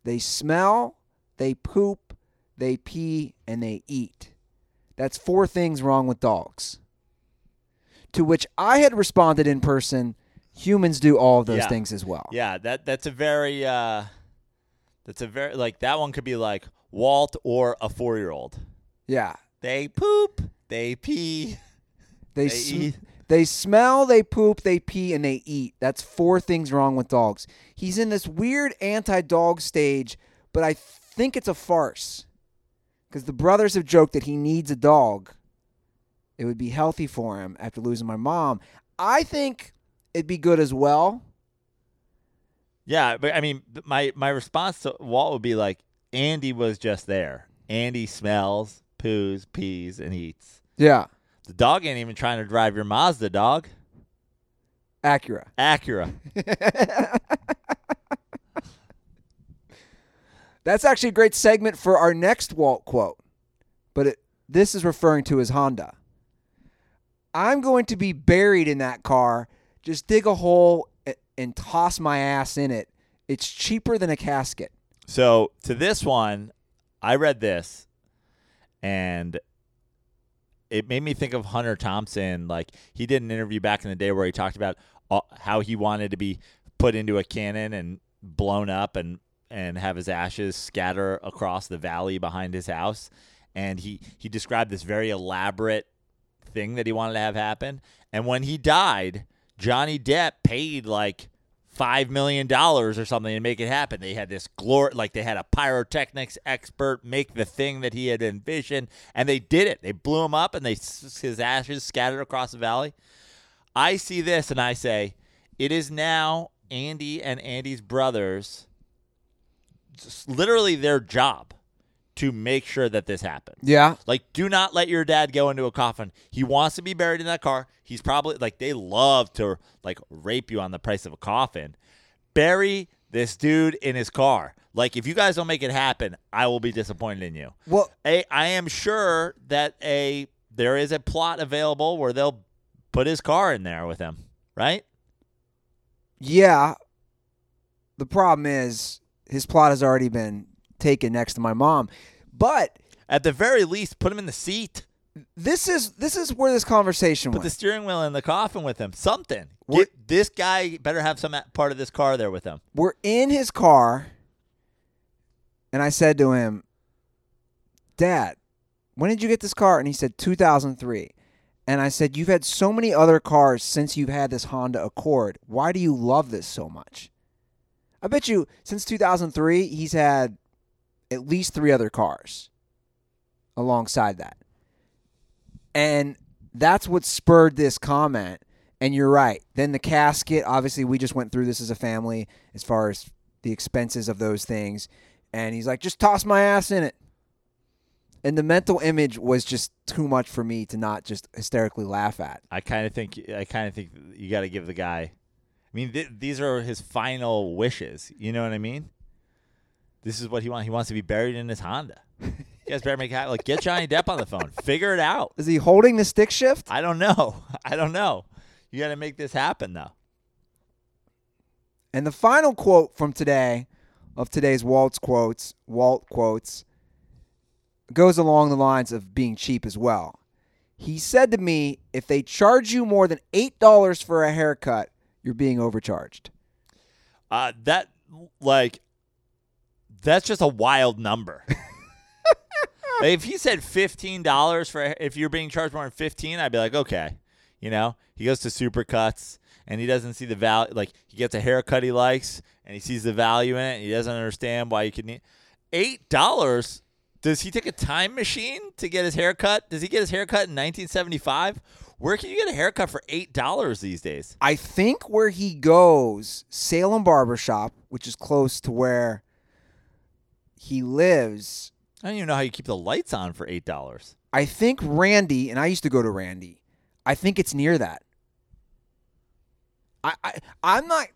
They smell, they poop, they pee, and they eat. That's four things wrong with dogs. To which I had responded in person, humans do all of those Yeah. things as well. Yeah, that that's a very uh that's a very like that one could be like Walt or a 4-year-old. Yeah. They poop, they pee, They they sm- eat. they smell, they poop, they pee, and they eat. That's four things wrong with dogs. He's in this weird anti-dog stage, but I think it's a farce. Because the brothers have joked that he needs a dog. It would be healthy for him after losing my mom. I think it'd be good as well. Yeah, but I mean, my my response to Walt would be like, Andy was just there. Andy smells, poos, pees, and eats. Yeah. The dog ain't even trying to drive your Mazda, dog. Acura. Acura. That's actually a great segment for our next Walt quote. But it, this is referring to his Honda. I'm going to be buried in that car. Just dig a hole and toss my ass in it. It's cheaper than a casket. So to this one, I read this, and it made me think of Hunter Thompson. Like he did an interview back in the day where he talked about uh, how he wanted to be put into a cannon and blown up and and have his ashes scatter across the valley behind his house. And he he described this very elaborate thing that he wanted to have happen. And when he died, Johnny Depp paid like five million dollars or something to make it happen. They had this glory, like they had a pyrotechnics expert make the thing that he had envisioned, and they did it. They blew him up, and they his ashes scattered across the valley. I see this, and I say, it is now Andy and Andy's brothers, literally their job to make sure that this happens. Yeah. Like, do not let your dad go into a coffin. He wants to be buried in that car. He's probably like they love to like rape you on the price of a coffin. Bury this dude in his car. Like, if you guys don't make it happen, I will be disappointed in you. Well, A, I am sure that a there is a plot available where they'll put his car in there with him, right? yeah. The problem is his plot has already been taken next to my mom. But At the very least, put him in the seat. this is this is where this conversation Put the steering wheel in the coffin with him. Something. We're- Get, this guy better have some part of this car there with him. We're in his car, and I said to him, Dad, when did you get this car? And he said, 2003. And I said, You've had so many other cars since you've had this Honda Accord. Why do you love this so much? I bet you since 2003, he's had at least three other cars alongside that. And that's what spurred this comment. And you're right. Then the casket, obviously, we just went through this as a family as far as the expenses of those things. And he's like, just toss my ass in it. And the mental image was just too much for me to not just hysterically laugh at. I kind of think I kind of think you got to give the guy. I mean, th- these are his final wishes. You know what I mean? This is what he wants. He wants to be buried in his Honda. You guys better make it happen. Like, get Johnny Depp on the phone. Figure it out. Is he holding the stick shift? I don't know. I don't know. You got to make this happen, though. And the final quote from today, of today's Walt's quotes, Walt quotes, goes along the lines of being cheap as well. He said to me, if they charge you more than $8 for a haircut, you're being overcharged. Uh, that like that's just a wild number. if he said fifteen dollars for if you're being charged more than fifteen, I'd be like, okay, you know. He goes to Supercuts and he doesn't see the value. Like he gets a haircut he likes and he sees the value in it. And he doesn't understand why you could need eight dollars. Does he take a time machine to get his haircut? Does he get his haircut in 1975? Where can you get a haircut for eight dollars these days? I think where he goes, Salem Barbershop, which is close to where he lives, I don't even know how you keep the lights on for eight dollars. I think Randy, and I used to go to Randy, I think it's near that. I, I I'm not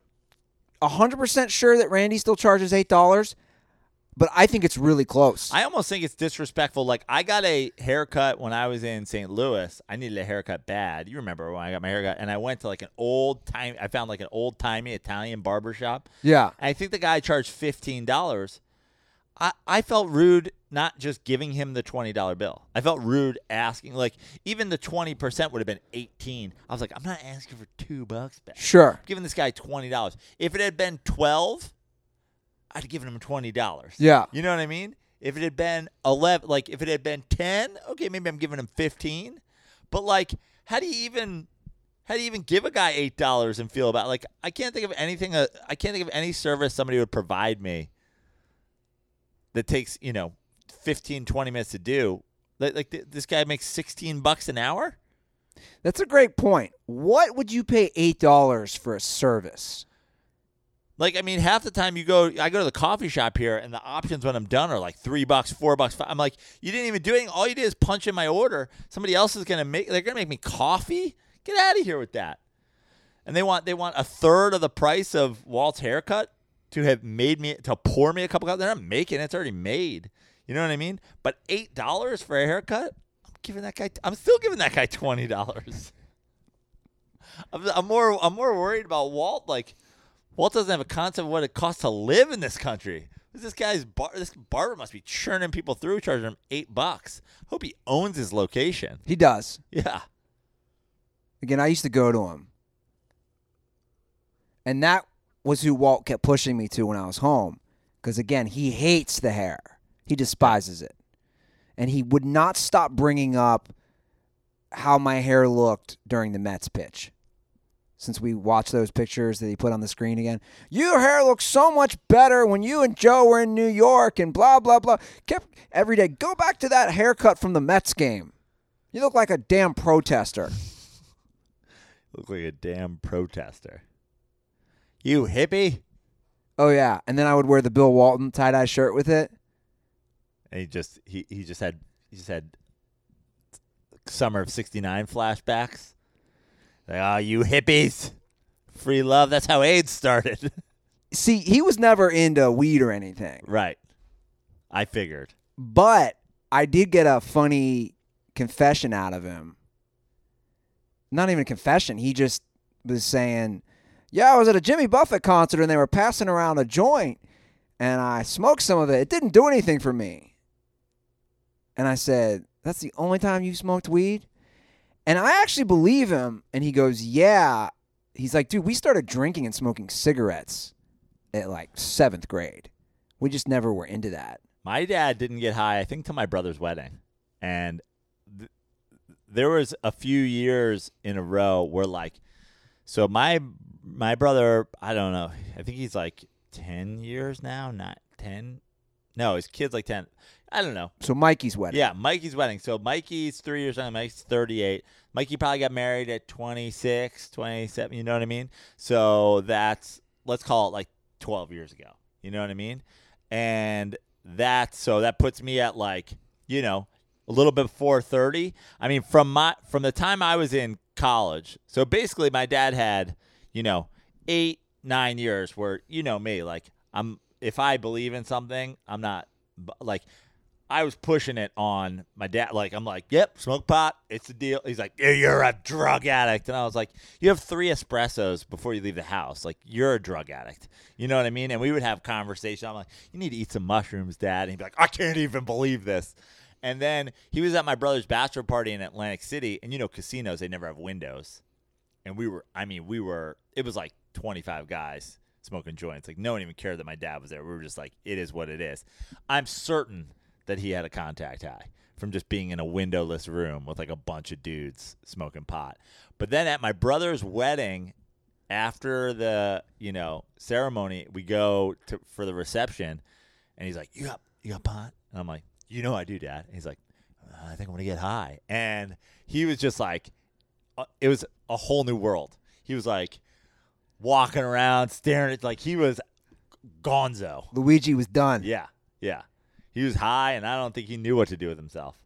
hundred percent sure that Randy still charges eight dollars, but I think it's really close. I almost think it's disrespectful. Like I got a haircut when I was in St. Louis. I needed a haircut bad. You remember when I got my haircut, and I went to like an old time. I found like an old timey Italian barber shop. yeah. I think the guy charged fifteen dollars. I, I felt rude not just giving him the twenty dollar bill. I felt rude asking like even the twenty percent would have been eighteen. I was like, I'm not asking for two bucks back. Sure. I'm giving this guy twenty dollars. If it had been twelve, I'd have given him twenty dollars. Yeah. You know what I mean? If it had been eleven, like if it had been ten, okay, maybe I'm giving him fifteen. But like, how do you even how do you even give a guy eight dollars and feel about like I can't think of anything. Uh, I can't think of any service somebody would provide me that takes you know 15, 20 minutes to do. Like, like th- this guy makes sixteen bucks an hour. That's a great point. What would you pay eight dollars for a service? Like I mean, half the time you go, I go to the coffee shop here, and the options when I'm done are like three bucks, four bucks. Five. I'm like, you didn't even do anything. All you did is punch in my order. Somebody else is gonna make. They're gonna make me coffee. Get out of here with that. And they want they want a third of the price of Walt's haircut to have made me to pour me a couple cups. They're not making it; it's already made. You know what I mean? But eight dollars for a haircut, I'm giving that guy. I'm still giving that guy twenty dollars. I'm, I'm more I'm more worried about Walt. Like Walt doesn't have a concept of what it costs to live in this country. This guy's bar, this barber must be churning people through, charging him eight bucks. Hope he owns his location. He does. Yeah, Again, I used to go to him. And that was who Walt kept pushing me to when I was home. Because again, he hates the hair, he despises it. And he would not stop bringing up how my hair looked during the Mets pitch. Since we watched those pictures that he put on the screen again, your hair looks so much better when you and Joe were in New York and blah, blah, blah. Kept every day, go back to that haircut from the Mets game. You look like a damn protester. look like a damn protester. You hippie. Oh yeah, and then I would wear the Bill Walton tie dye shirt with it. And he just he, he just had he just had summer of '69 flashbacks. Like, oh, you hippies, free love. That's how AIDS started. See, he was never into weed or anything, right. I figured. but I did get a funny confession out of him. Not even a confession. He just was saying, "Yeah, I was at a Jimmy Buffett concert and they were passing around a joint, and I smoked some of it. It didn't do anything for me." And I said, "That's the only time you smoked weed?" And I actually believe him. And he goes, Yeah. He's like, Dude, we started drinking and smoking cigarettes at like seventh grade. We just never were into that. My dad didn't get high, I think, to my brother's wedding, and th- there was a few years in a row where like, so my my brother, I don't know, I think he's like ten years now, not ten. No, his kid's like ten. I don't know. So Mikey's wedding. Yeah, Mikey's wedding. So Mikey's three years young. Mikey's 38. Mikey probably got married at 26, 27. You know what I mean? So that's, let's call it like 12 years ago. You know what I mean? And that's, so that puts me at like, you know, a little bit before 30. I mean, from my, from the time I was in college. So basically my dad had, you know, eight, nine years where, you know me, like I'm, if I believe in something, I'm not like, I was pushing it on my dad. Like, I'm like, yep, smoke pot. It's the deal. He's like, you're a drug addict. And I was like, you have three espressos before you leave the house. Like, you're a drug addict. You know what I mean? And we would have conversation. I'm like, you need to eat some mushrooms, dad. And he'd be like, I can't even believe this. And then he was at my brother's bachelor party in Atlantic City. And, you know, casinos, they never have windows. And we were, I mean, we were, it was like 25 guys smoking joints. Like, no one even cared that my dad was there. We were just like, it is what it is. I'm certain that he had a contact high from just being in a windowless room with like a bunch of dudes smoking pot. But then at my brother's wedding, after the you know ceremony, we go to for the reception, and he's like, "You got you got pot?" And I'm like, "You know I do, Dad." And he's like, "I think I'm gonna get high," and he was just like, uh, it was a whole new world. He was like walking around, staring at like he was gonzo. Luigi was done. Yeah, yeah. He was high, and I don't think he knew what to do with himself.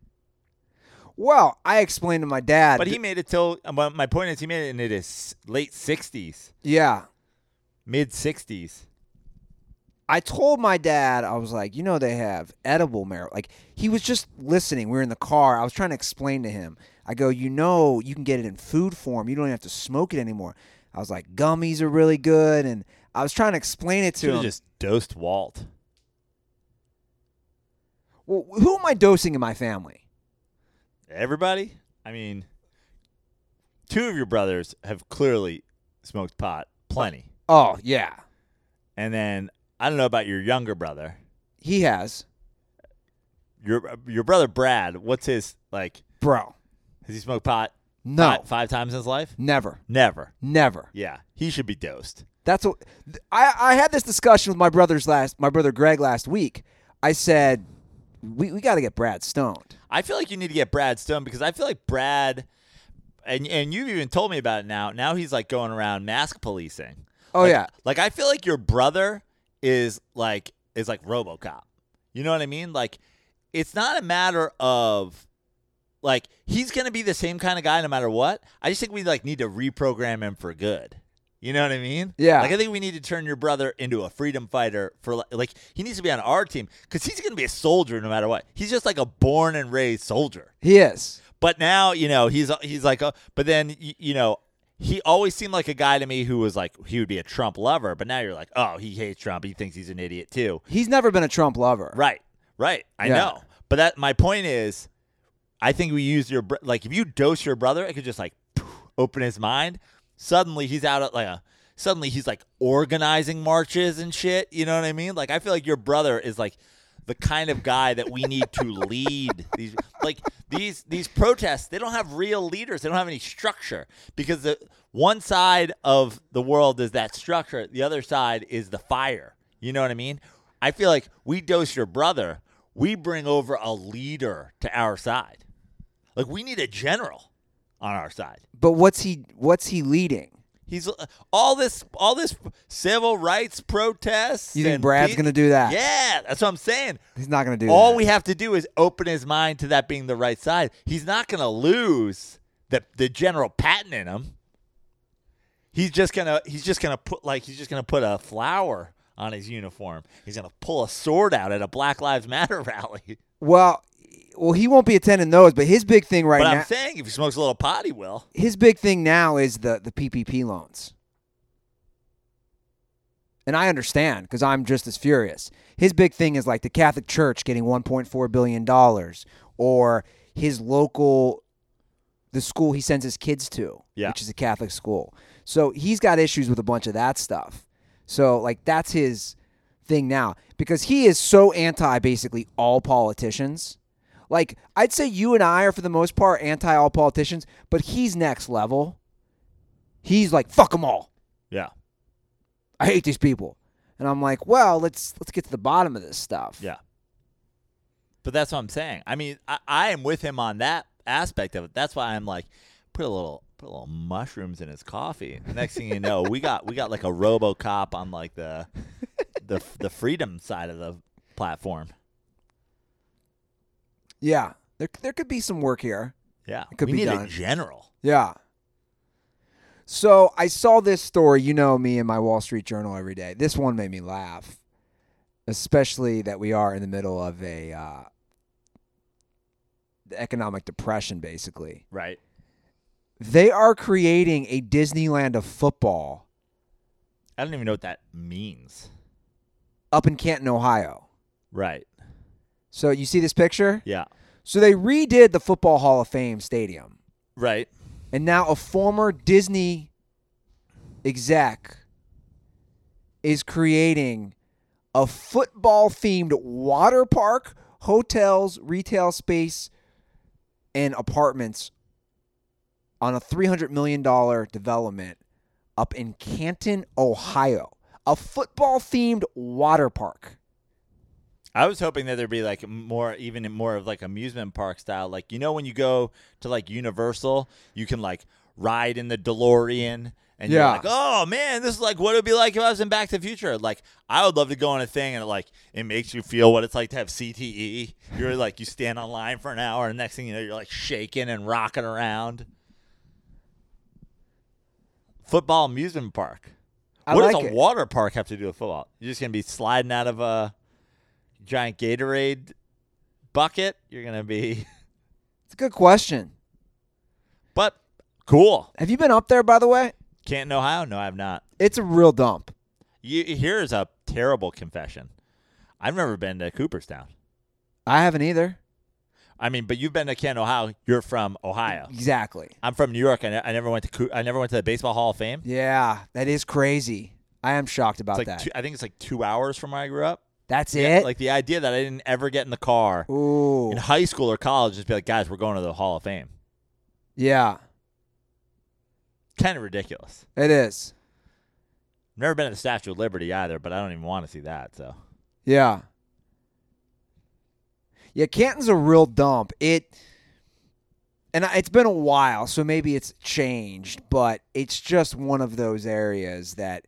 Well, I explained to my dad. But he made it till. well, My point is, he made it in his late sixties, yeah. mid sixties. I told my dad, I was like, you know, they have edible marijuana. Like, he was just listening. We were in the car. I was trying to explain to him. I go, you know, you can get it in food form. You don't even have to smoke it anymore. I was like, gummies are really good. And I was trying to explain it to Should him. just dosed Walt. Well, who am I dosing in my family? Everybody? I mean, two of your brothers have clearly smoked pot, plenty. Oh yeah, And then I don't know about your younger brother. he has, Your your brother Brad, what's his like bro. Has he smoked pot No, five, five times in his life? never, Never. never. Yeah. He should be dosed. That's what I, I had this discussion with my brothers last my brother Greg last week. I said we, we got to get Brad stoned. I feel like you need to get Brad stoned because I feel like Brad and and you've even told me about it now. Now he's like going around mask policing. Oh Like- yeah, Like I feel like your brother is like is like RoboCop. You know what I mean? Like it's not a matter of like he's going to be the same kind of guy no matter what. I just think we like need to reprogram him for good. You know what I mean? Yeah. Like I think we need to turn your brother into a freedom fighter for like he needs to be on our team cuz he's going to be a soldier no matter what. He's just like a born and raised soldier. he is. But now, you know, he's he's like, uh, but then y- you know, he always seemed like a guy to me who was like he would be a Trump lover. But now you're like, oh, he hates Trump. He thinks he's an idiot too. He's never been a Trump lover. Right, right. I Yeah. know. But that my point is, I think we use your br- like if you dose your brother, it could just like open his mind. Suddenly he's out at like a. Suddenly he's like organizing marches and shit. You know what I mean? Like I feel like your brother is like the kind of guy that we need to lead these like these these protests they don't have real leaders they don't have any structure because the one side of the world is that structure the other side is the fire you know what i mean i feel like we dose your brother we bring over a leader to our side like we need a general on our side But what's he what's he leading? He's uh, all this, all this civil rights protests. You think Brad's pe- going to do that? Yeah, that's what I'm saying. He's not going to do that. All that. we have to do is open his mind to that being the right side. He's not going to lose the the general Patton in him. He's just gonna he's just gonna put like he's just gonna put a flower on his uniform. He's gonna pull a sword out at a Black Lives Matter rally. well, well, he won't be attending those. But his big thing right now but now, I'm saying if he smokes a little pot, he will. his big thing now is the the PPP loans. And I understand because I'm just as furious. His big thing is like the Catholic Church getting 1.4 billion dollars, or his local, the school he sends his kids to, Yeah. which is a Catholic school. So he's got issues with a bunch of that stuff. So like that's his thing now because he is so anti basically all politicians. Like I'd say you and I are for the most part anti all politicians, but he's next level. He's like fuck them all. Yeah, I hate these people. And I'm like, well, let's let's get to the bottom of this stuff. yeah. But that's what I'm saying. I mean, I, I am with him on that aspect of it. That's why I'm like, put a little put a little mushrooms in his coffee. Next thing you know, we got we got like a RoboCop on like the the the freedom side of the platform. Yeah. There there could be some work here. Yeah, It could we be need done. a general. Yeah. So I saw this story. You know me and my Wall Street Journal every day. This one made me laugh, especially that we are in the middle of a uh, economic depression. Basically, Right. they are creating a Disneyland of football I don't even know what that means. up in Canton, Ohio. Right. So you see this picture? Yeah. So they redid the Football Hall of Fame stadium. Right. And now a former Disney exec is creating a football themed water park, hotels, retail space, and apartments on a $300 million development up in Canton, Ohio. A football themed water park. I was hoping that there'd be like more, even more of like amusement park style. Like you know, when you go to like Universal, you can like ride in the DeLorean, and you're Yeah. like, oh man, this is like what it'd be like if I was in Back to the Future. Like I would love to go on a thing and it, like it makes you feel what it's like to have CTE. You're like you stand on line for an hour, and next thing you know, you're like shaking and rocking around. Football amusement park. I what like does a it. water park have to do with football? You're just gonna be sliding out of a giant Gatorade bucket. You're gonna be, It's a good question. but cool. Have you been up there, by the way? Canton, Ohio? No, I have not. It's a real dump. You, here's a terrible confession. I've never been to Cooperstown. I haven't either. I mean, but you've been to Canton, Ohio. You're from Ohio. Exactly. I'm from New York. I, ne- I never went to Coo- I never went to the Baseball Hall of Fame. Yeah, that is crazy. I am shocked about It's like that. two, I think it's like two hours from where I grew up. That's Yeah, it. Like the idea that I didn't ever get in the car Ooh. in high school or college, just be like, guys, we're going to the Hall of Fame. Yeah, Kind of ridiculous. it is. Never been to the Statue of Liberty either, but I don't even want to see that. So Yeah. Yeah, Canton's a real dump. It and it's been a while, so maybe it's changed, but it's just one of those areas that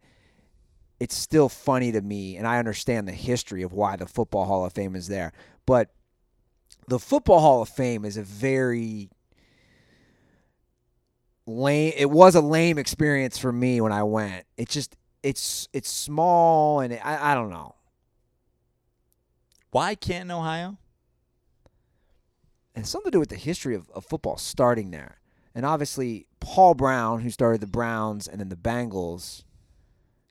it's still funny to me and I understand the history of why the Football Hall of Fame is there. But the Football Hall of Fame is a very lame it was a lame experience for me when I went. It's just it's it's small and it, I I don't know. why Canton, Ohio? and it's something to do with the history of, of football starting there. And obviously, Paul Brown, who started the Browns and then the Bengals,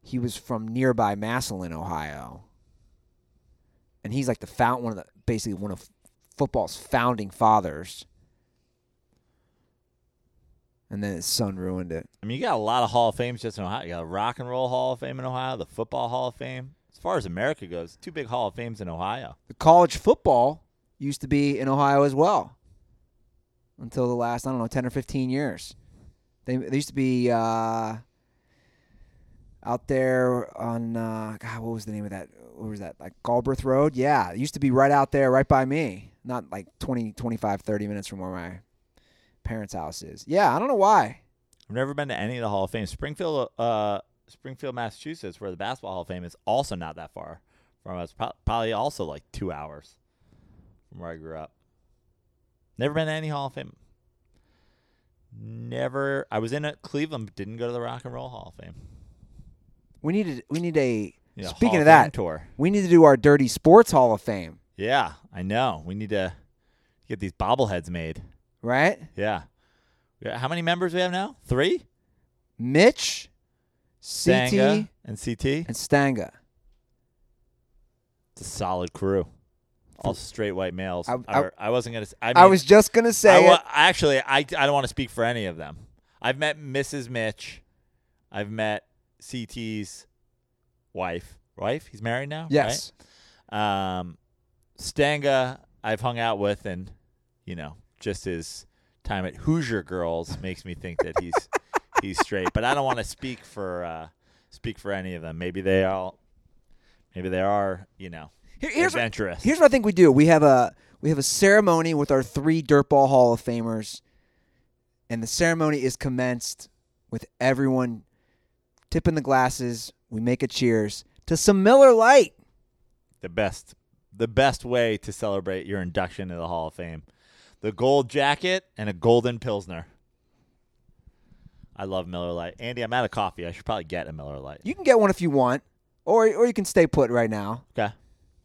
he was from nearby Massillon, Ohio, and he's like the found one of the basically one of football's founding fathers. And then his son ruined it. I mean, you got a lot of Hall of Fames just in Ohio. You got a Rock and Roll Hall of Fame in Ohio, the Football Hall of Fame. As far as America goes, two big Hall of Fames in Ohio. The college football used to be in Ohio as well until the last I don't know ten or fifteen years. They, they used to be uh, out there on uh, God. What was the name of that? What was that? Like Galbraith Road? Yeah, it used to be right out there, right by me. Not like 20, 25, 30 minutes from where my parents' house is. Yeah, I don't know why. I've never been to any of the Hall of Fame. Springfield, uh, Springfield, Massachusetts, where the Basketball Hall of Fame is, also not that far from us. Pro- Probably also like two hours from where I grew up. Never been to any Hall of Fame. Never. I was in it, Cleveland, didn't go to the Rock and Roll Hall of Fame. We need to, we need a. Know, speaking of Fame that, tour. we need to do our Dirty Sports Hall of Fame, Yeah, I know. We need to get these bobbleheads made. right? Yeah. Yeah, How many members we have now? Three. Mitch, CT, and CT. and Stanga. It's a solid crew. All straight white males. I- I, I- I, wasn't gonna. I, mean, I was just gonna say it. actually, I, I don't want to speak for any of them. I've met Mrs. Mitch. I've met CT's wife. Wife? He's married now. Yes, Right? Um, Stanga, I've hung out with, and you know, just his time at Hoosier Girls makes me think that he's he's straight. But I don't want to speak for uh, speak for any of them. Maybe they all. Maybe they are. You know, Here- here's what, here's what I think we do. We have a we have a ceremony with our three Dirtball Hall of Famers, and the ceremony is commenced with everyone tipping the glasses. We make a cheers to some Miller Lite. the best the best way to celebrate your induction to the Hall of Fame. The gold jacket and a golden pilsner. I love Miller Lite. Andy, I'm out of coffee. I should probably get a Miller Lite. You can get one if you want, or or you can stay put right now. Okay.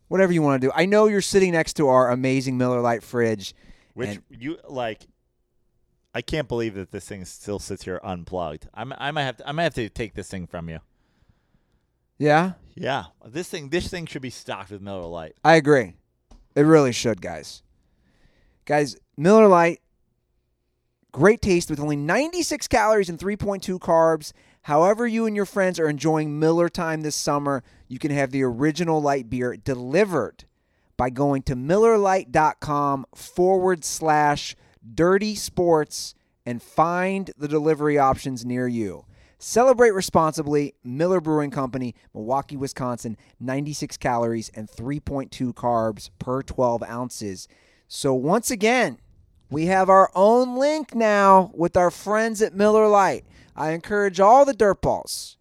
Whatever you want to do. I know you're sitting next to our amazing Miller Lite fridge. Which And- you like I can't believe that this thing still sits here unplugged. I'm, I might have to I might have to take this thing from you. Yeah, Yeah. This thing this thing should be stocked with Miller Lite. I agree. It really should, guys. Guys, Miller Lite, great taste with only 96 calories and 3.2 carbs. However, you and your friends are enjoying Miller time this summer, you can have the original light beer delivered by going to MillerLite.com forward slash dirty sports and find the delivery options near you. Celebrate responsibly. Miller Brewing Company, Milwaukee, Wisconsin. 96 calories and 3.2 carbs per 12 ounces. So, once again, we have our own link now with our friends at Miller Lite. I encourage all the dirtballs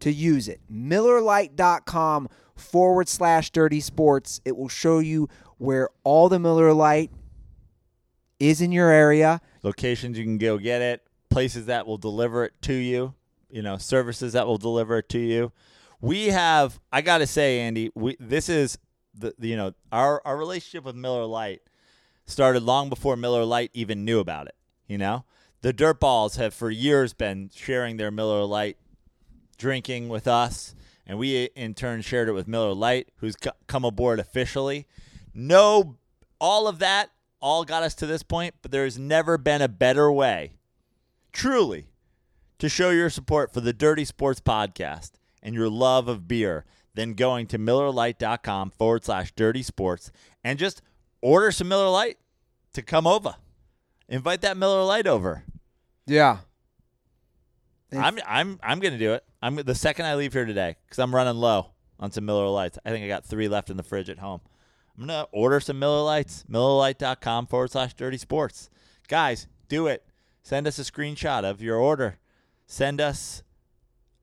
to use it. MillerLite.com forward slash dirty sports. It will show you where all the Miller Lite is in your area. Locations you can go get it, places that will deliver it to you, you know, services that will deliver it to you. We have I got to say Andy, we this is the, the you know, our our relationship with Miller Lite started long before Miller Lite even knew about it, you know? The Dirtballs have for years been sharing their Miller Lite drinking with us, and we uh, in turn shared it with Miller Lite, who's co- come aboard officially. No, all of that all got us to this point, but there's never been a better way, truly, to show your support for the Dirty Sports Podcast and your love of beer than going to MillerLite.com forward slash dirty sports and just order some Miller Lite to come over. Invite that Miller Lite over. Yeah. If- I'm I'm I'm gonna do it. I'm the second I leave here today because I'm running low on some Miller Lights. I think I got three left in the fridge at home. I'm gonna order some Miller Lights. MillerLite.com forward slash Dirty Sports. Guys, do it. Send us a screenshot of your order. Send us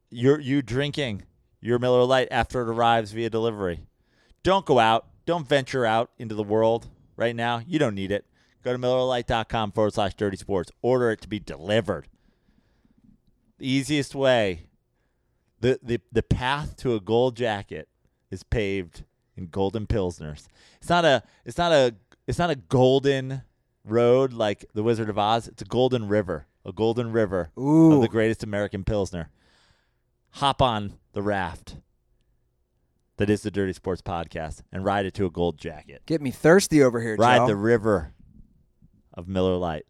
your you drinking your Miller Lite after it arrives via delivery. Don't go out. Don't venture out into the world right now. You don't need it. Go to MillerLite.com forward slash Dirty Sports. Order it to be delivered the easiest way the, the the path to a gold jacket is paved in golden pilsners. It's not a it's not a it's not a golden road like the wizard of oz. It's a golden river a golden river of the greatest american pilsner. Hop on the raft that is the dirty sports podcast and ride it to a gold jacket. Get me thirsty over here, ride Joe. the river of miller Lite.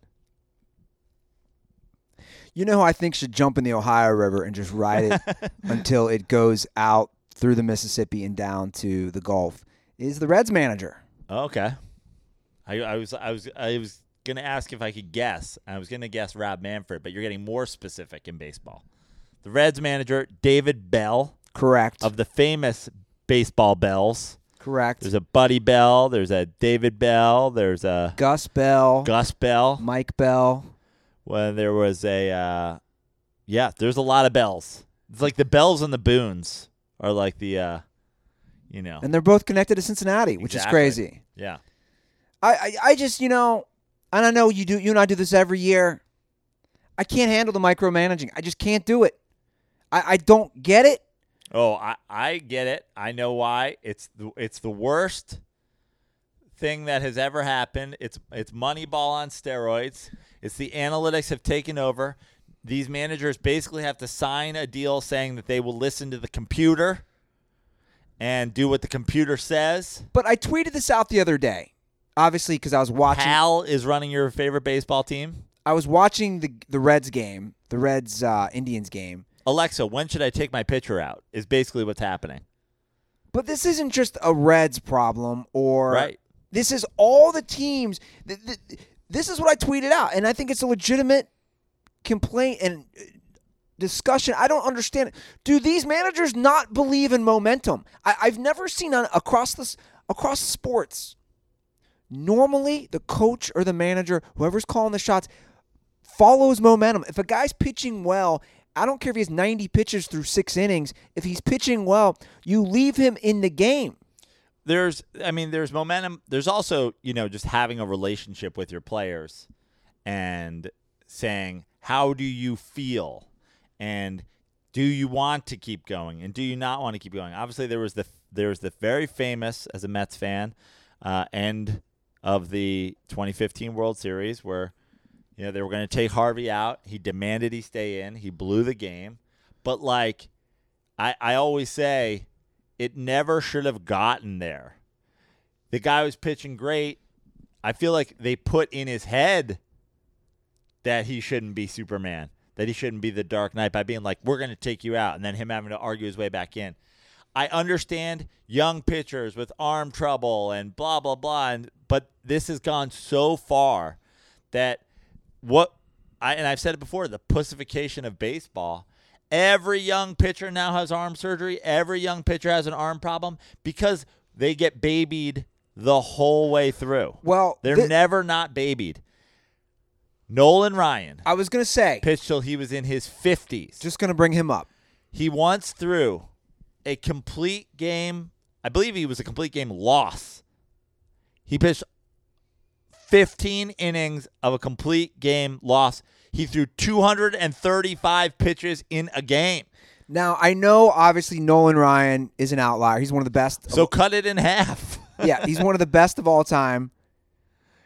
You know who I think should jump in the Ohio River and just ride it until it goes out through the Mississippi and down to the Gulf is the Reds manager. Okay. I, I was I was I was gonna ask if I could guess. I was gonna guess Rob Manfred, but you're getting more specific in baseball. The Reds manager David Bell Correct. of the famous baseball bells. Correct. There's a Buddy Bell. There's a David Bell. There's a Gus Bell, Gus Bell. Mike Bell. When there was a uh, yeah, there's a lot of bells. It's like the bells and the boons are like the uh, you know And they're both connected to Cincinnati, which is crazy. yeah. I, I, I just, you know, and I know you do. You and I do this every year. I can't handle the micromanaging. I just can't do it. I, I don't get it. Oh, I, I get it. I know why. It's the it's the worst thing that has ever happened. It's it's Moneyball on steroids. It's the analytics have taken over. These managers basically have to sign a deal saying that they will listen to the computer and do what the computer says. But I tweeted this out the other day, obviously because I was watching. Hal is running your favorite baseball team. I was watching the the Reds game, the Reds uh, Indians game. Alexa, when should I take my pitcher out? Is basically what's happening. But this isn't just a Reds problem, or Right. This is all the teams. th- th- This is what I tweeted out, and I think it's a legitimate complaint and uh, discussion. I don't understand it. Do these managers not believe in momentum? I, I've never seen on across this across sports. Normally, the coach or the manager, whoever's calling the shots, follows momentum. If a guy's pitching well, I don't care if he has 90 pitches through six innings. If he's pitching well, you leave him in the game. there's I mean there's momentum there's also you know just having a relationship with your players and saying how do you feel? And do you want to keep going? And do you not want to keep going? Obviously there was the there was the very famous as a Mets fan uh, end of the 2015 World Series where you know they were going to take Harvey out. He demanded he stay in. He blew the game. But like I I always say it never should have gotten there. The guy was pitching great. I feel like they put in his head that he shouldn't be Superman, that he shouldn't be the Dark Knight by being like, we're going to take you out, and then him having to argue his way back in. I understand young pitchers with arm trouble and blah, blah, blah, and, but this has gone so far that what I and I've said it before, the pussification of baseball. Every young pitcher now has arm surgery. Every young pitcher has an arm problem because they get babied the whole way through. Well, They're thi- never not babied. Nolan Ryan I was to say, pitched till he was in his 50s. just going to bring him up. He once threw a complete game. I believe he was a complete game loss. He pitched 15 innings of a complete game loss. He threw 235 pitches in a game. Now, I know obviously Nolan Ryan is an outlier. He's one of the best. So cut it in half. yeah, he's one of the best of all time.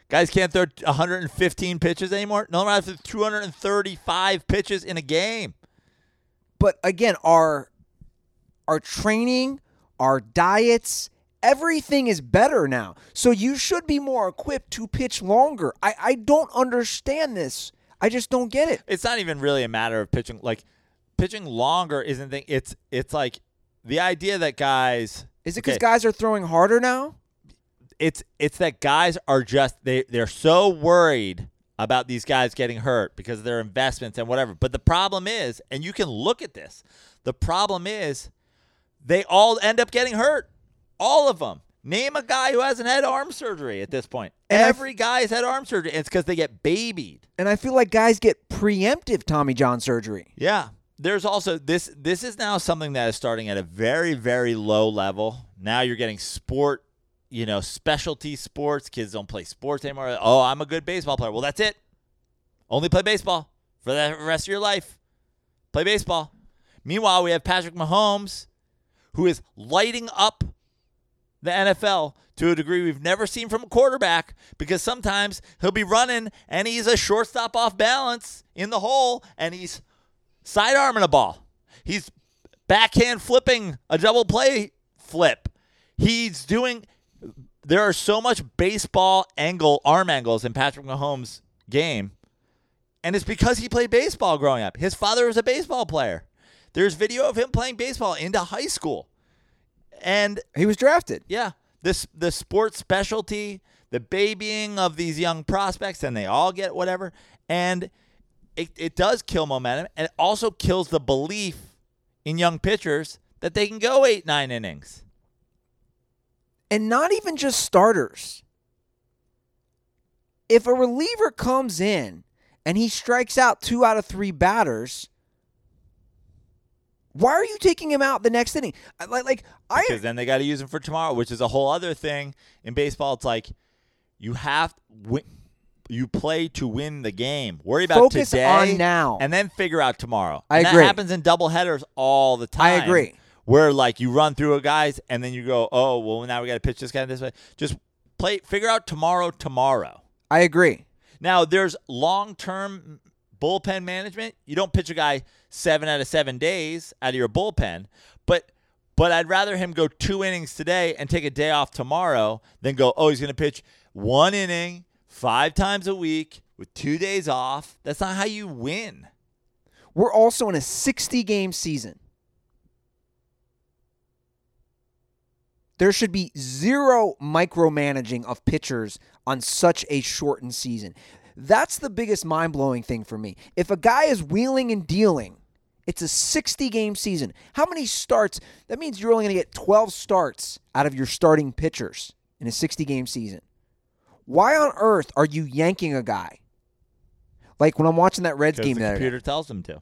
Guys can't throw 115 pitches anymore. Nolan Ryan threw 235 pitches in a game. But again, our our training, our diets, Everything is better now. So you should be more equipped to pitch longer. I, I don't understand this. I just don't get it. It's not even really a matter of pitching like pitching longer isn't thing. It's it's like the idea that guys Is it because Okay. guys are throwing harder now? It's it's that guys are just they they're so worried about these guys getting hurt because of their investments and whatever. But the problem is, and you can look at this, the problem is they all end up getting hurt. All of them. Name a guy who hasn't had arm surgery at this point. And Every guy has had arm surgery. And It's because they get babied. And I feel like guys get preemptive Tommy John surgery. Yeah. There's also this this is now something that is starting at a very very low level. Now you're getting sport, you know, specialty sports. Kids don't play sports anymore. Oh, I'm a good baseball player. Well, that's it. Only play baseball for the rest of your life. Play baseball. Meanwhile, we have Patrick Mahomes who is lighting up the NFL to a degree we've never seen from a quarterback because sometimes he'll be running and he's a shortstop off balance in the hole and he's sidearming a ball. He's backhand flipping a double play flip. He's doing there are so much baseball angle arm angles in Patrick Mahomes' game. And it's because he played baseball growing up. His father was a baseball player. There's video of him playing baseball into high school. And He was drafted. yeah, this the sports specialty, the babying of these young prospects, and they all get whatever, and it, it does kill momentum, and it also kills the belief in young pitchers that they can go eight nine innings. And not even just starters. If a reliever comes in and he strikes out two out of three batters, why are you taking him out the next inning? Like, like I because then they got to use him for tomorrow, which is a whole other thing in baseball. It's like you have win, you play to win the game. Worry about Focus today on now. and then figure out tomorrow. I And agree. That happens in double headers all the time. I agree. Where like you run through a guys and then you go, oh well, now we got to pitch this guy this way. Just play, figure out tomorrow. Tomorrow. I agree. Now there's long term bullpen management. You don't pitch a guy seven out of seven days out of your bullpen, but but I'd rather him go two innings today and take a day off tomorrow than go, oh, he's gonna pitch one inning five times a week with two days off. That's not how you win. We're also in a 60 game season. There should be zero micromanaging of pitchers on such a shortened season. That's the biggest mind blowing thing for me. If a guy is wheeling and dealing, it's a 60 game season. How many starts? That means you're only going to get 12 starts out of your starting pitchers in a 60 game season. Why on earth are you yanking a guy? Like when I'm watching that Reds game the the other day. computer tells them to.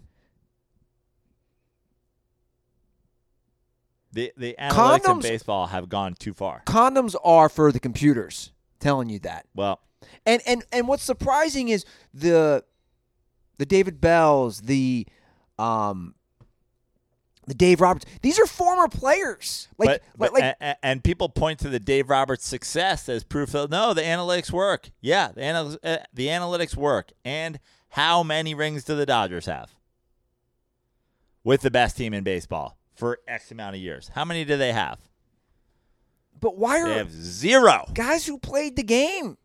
The the analytics in baseball have gone too far. condoms are for the computers telling you that Well, and and and what's surprising is the the david bells the um the dave roberts these are former players like but, like, like a- a- and, people point to the Dave Roberts success as proof that no, the analytics work. Yeah, the anal- uh, the analytics work. And how many rings do the Dodgers have with the best team in baseball for X amount of years? How many do they have? but why are They have zero. guys who played the game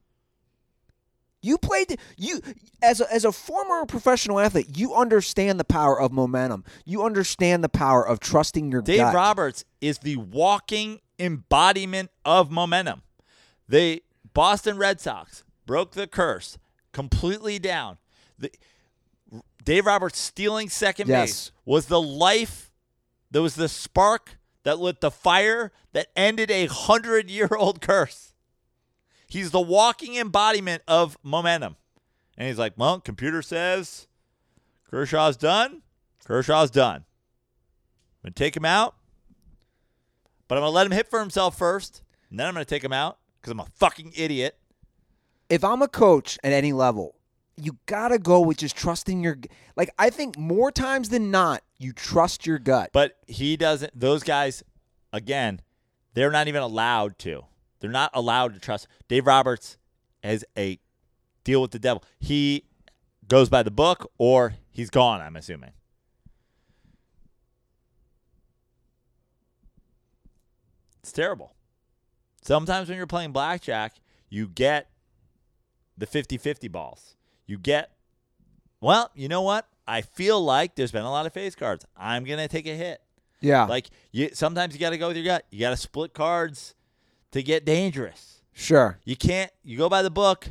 you played you as a, as a former professional athlete you understand the power of momentum you understand the power of trusting your Dave gut. Roberts is the walking embodiment of momentum. The Boston Red Sox broke the curse completely down. The, Dave Roberts stealing second Yes. base was the life, that was the spark that lit the fire that ended a hundred year old curse. He's the walking embodiment of momentum. And he's like, well, computer says Kershaw's done. Kershaw's done. I'm going to take him out, but I'm going to let him hit for himself first, and then I'm going to take him out because I'm a fucking idiot. if I'm a coach at any level, you gotta go with just trusting your. Like I think more times than not, you trust your gut. But he doesn't, those guys, again, they're not even allowed to. They're not allowed to trust. Dave Roberts has a deal with the devil. He goes by the book or he's gone, I'm assuming. It's terrible. Sometimes when you're playing blackjack, you get the 50-50 balls. You get well, you know what? I feel like there's been a lot of face cards. I'm going to take a hit. Yeah. Like you sometimes you got to go with your gut. You got to split cards to get dangerous. sure. You can't. You go by the book.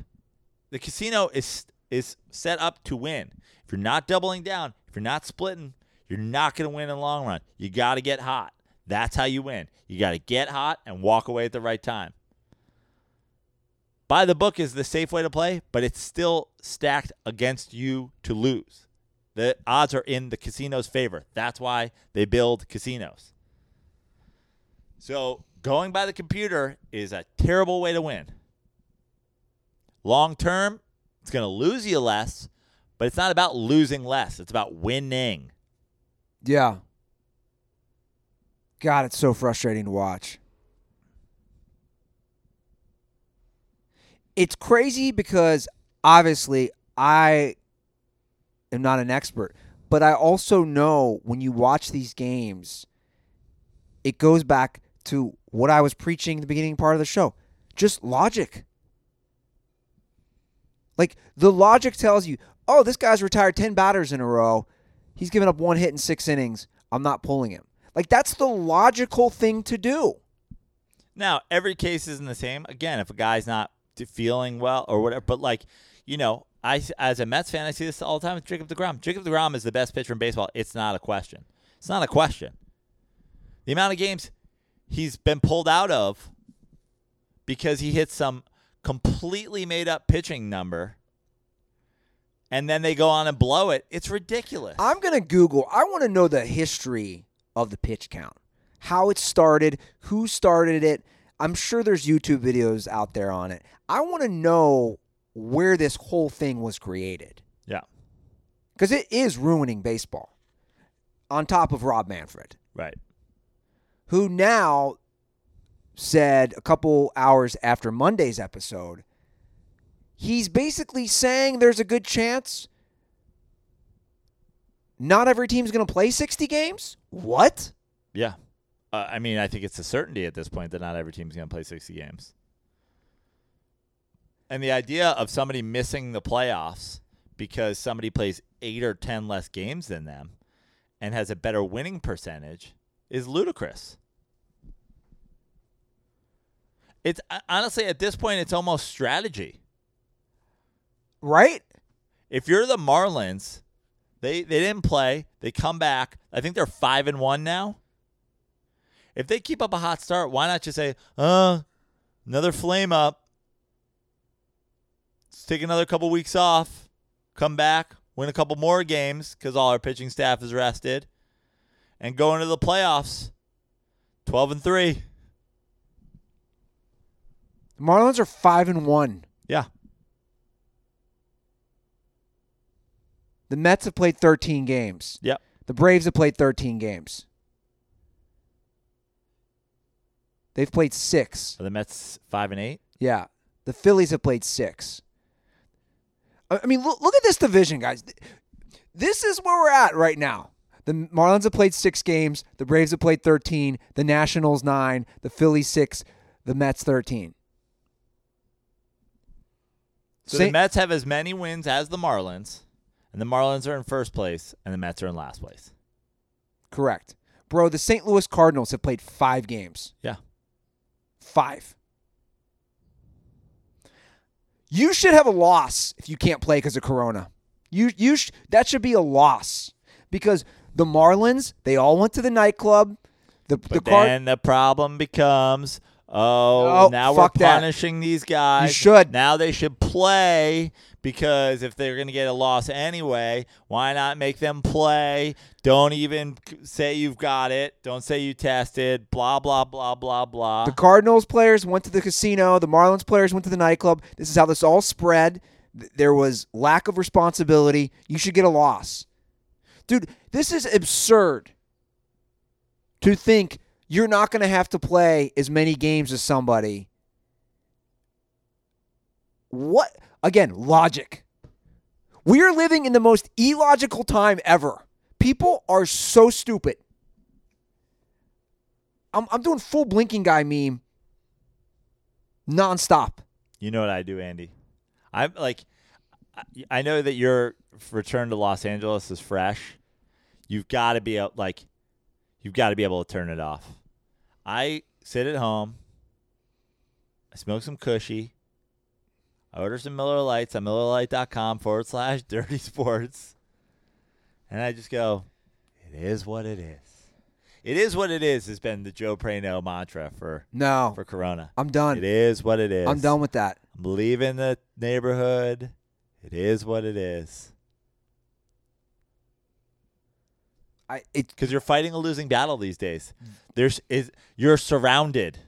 The casino is is set up to win. If you're not doubling down, if you're not splitting, you're not going to win in the long run. You got to get hot. That's how you win. You got to get hot and walk away at the right time. By the book is the safe way to play, but it's still stacked against you to lose. The odds are in the casino's favor. That's why they build casinos. So going by the computer is a terrible way to win. Long term, it's going to lose you less, but it's not about losing less. It's about winning. Yeah. God, it's so frustrating to watch. It's crazy because obviously I am not an expert, but I also know when you watch these games, it goes back to what I was preaching the beginning part of the show. Just logic. Like the logic tells you, oh, this guy's retired 10 batters in a row. He's given up one hit in six innings. I'm not pulling him. Like that's the logical thing to do. Now, every case isn't the same. Again, if a guy's not feeling well or whatever, but like, you know, I as a Mets fan, I see this all the time with Jacob DeGrom. Jacob DeGrom is the best pitcher in baseball. It's not a question. It's not a question. The amount of games he's been pulled out of because he hit some completely made up pitching number and then they go on and blow it. It's ridiculous. I'm going to Google. I want to know the history of the pitch count, how it started, who started it. I'm sure there's YouTube videos out there on it. I want to know where this whole thing was created yeah. because it is ruining baseball. On top of Rob Manfred, Right. who now said a couple hours after Monday's episode, he's basically saying there's a good chance not every team's going to play 60 games? What? Yeah. Uh, I mean, I think it's a certainty at this point that not every team's going to play 60 games. And the idea of somebody missing the playoffs because somebody plays eight or 10 less games than them and has a better winning percentage is ludicrous. It's uh, honestly, at this point, it's almost strategy. Right? If you're the Marlins, they they didn't play. They come back. I think they're five and one now. If they keep up a hot start, why not just say, "Uh, another flame up. Let's take another couple weeks off, come back, win a couple more games because all our pitching staff is rested, and go into the playoffs, twelve and three. The Marlins are 5 and 1. Yeah, The Mets have played 13 games. yep. The Braves have played 13 games. They've played 6. Are the Mets five and eight? Yeah. The Phillies have played 6. I mean, look, look at this division, guys. This is where we're at right now. The Marlins have played 6 games, the Braves have played 13, the Nationals 9, the Phillies 6, the Mets 13. So the Mets have as many wins as the Marlins, and the Marlins are in first place, and the Mets are in last place. Correct. Bro, the St. Louis Cardinals have played 5 games. Yeah. Five. You should have a loss if you can't play because of Corona. You you sh- that should be a loss because the Marlins they all went to the nightclub. The the But Card then the problem becomes, oh, Oh, now we're fuck that. punishing these guys. You should. Now they should play because if they're going to get a loss anyway, why not make them play? Don't even say you've got it. Don't say you tested. Blah blah blah blah blah. the Cardinals players went to the casino. The Marlins players went to the nightclub. This is how this all spread. There was lack of responsibility. You should get a loss, dude. This is absurd. To think you're not going to have to play as many games as somebody. What? Again, logic. We are living in the most illogical time ever. People are so stupid. I'm, I'm doing full blinking guy meme nonstop. You know what I do, Andy? I'm like, I- know that your return to Los Angeles is fresh. You've got to be like, you've got to be able to turn it off. I sit at home. I smoke some Kushy. I order some Miller Lights on MillerLite.com forward slash dirty sports. And I just go, it is what it is. It is what it is has been the Joe Prano mantra for, No, for Corona. I'm done. It is what it is. I'm done with that. I'm leaving the neighborhood. It is what it is. I it Because you're fighting a losing battle these days. There's is you're surrounded.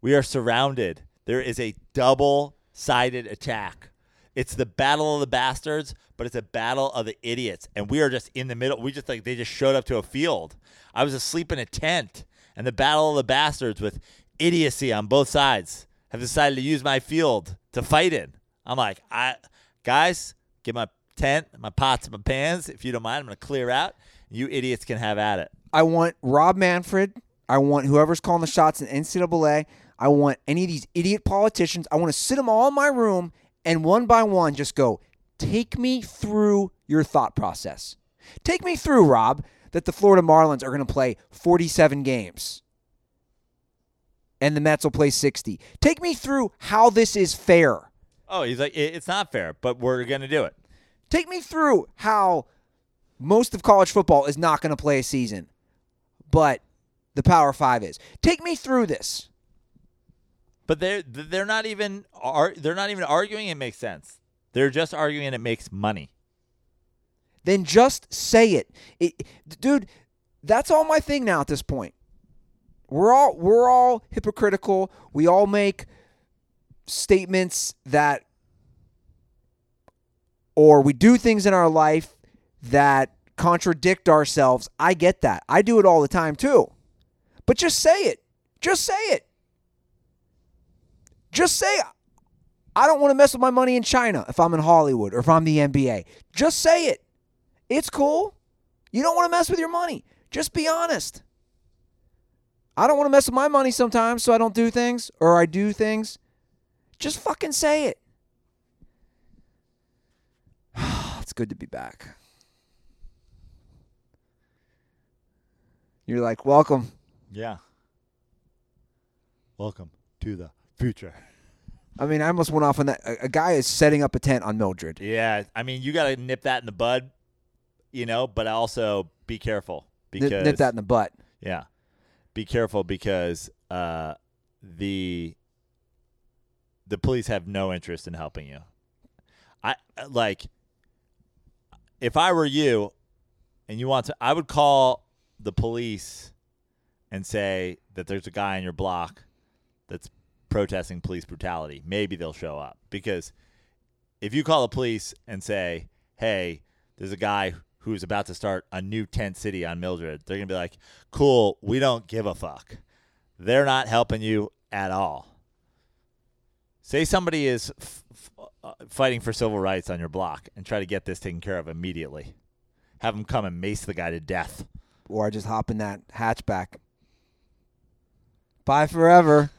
We are surrounded. There is a double-sided attack. It's the battle of the bastards, but it's a battle of the idiots, and we are just in the middle. We just like they just showed up to a field. I was asleep in a tent, and the battle of the bastards with idiocy on both sides have decided to use my field to fight in. I'm like, I guys, get my tent, my pots, my pans. If you don't mind, I'm gonna clear out. You idiots can have at it. I want Rob Manfred. I want whoever's calling the shots in NCAA. I want any of these idiot politicians. I want to sit them all in my room and one by one just go, take me through your thought process. Take me through, Rob, that the Florida Marlins are going to play 47 games and the Mets will play 60. Take me through how this is fair. Oh, he's like, it's not fair, but we're gonna do it. Take me through how most of college football is not going to play a season, but the Power Five is. Take me through this. But they're they're not even they're not even arguing. It makes sense. They're just arguing it makes money. Then just say it. it. Dude, that's all my thing now at this point. We're all we're all hypocritical. We all make statements that or we do things in our life that contradict ourselves. I get that. I do it all the time too. But just say it. Just say it. Just say I don't want to mess with my money in China if I'm in Hollywood or if I'm the NBA. Just say it. It's cool. You don't want to mess with your money. Just be honest. I don't want to mess with my money sometimes, so I don't do things or I do things. Just fucking say it. it's good to be back. You're like, welcome. Yeah. Welcome to the future. I mean, I almost went off on that. A, a guy is setting up a tent on Mildred. Yeah, I mean, you got to nip that in the bud, you know, but also be careful Nip, because nip that in the butt. Yeah. Be careful because uh, the the police have no interest in helping you. I like if I were you and you want to I would call the police and say that there's a guy on your block that's protesting police brutality. Maybe they'll show up because if you call the police and say, "Hey, there's a guy who's about to start a new tent city on Mildred," they're gonna be like, "Cool, we don't give a fuck." They're not helping you at all. Say somebody is f- f- uh, fighting for civil rights on your block and try to get this taken care of immediately. Have them come and mace the guy to death. Or I just hop in that hatchback. Bye forever.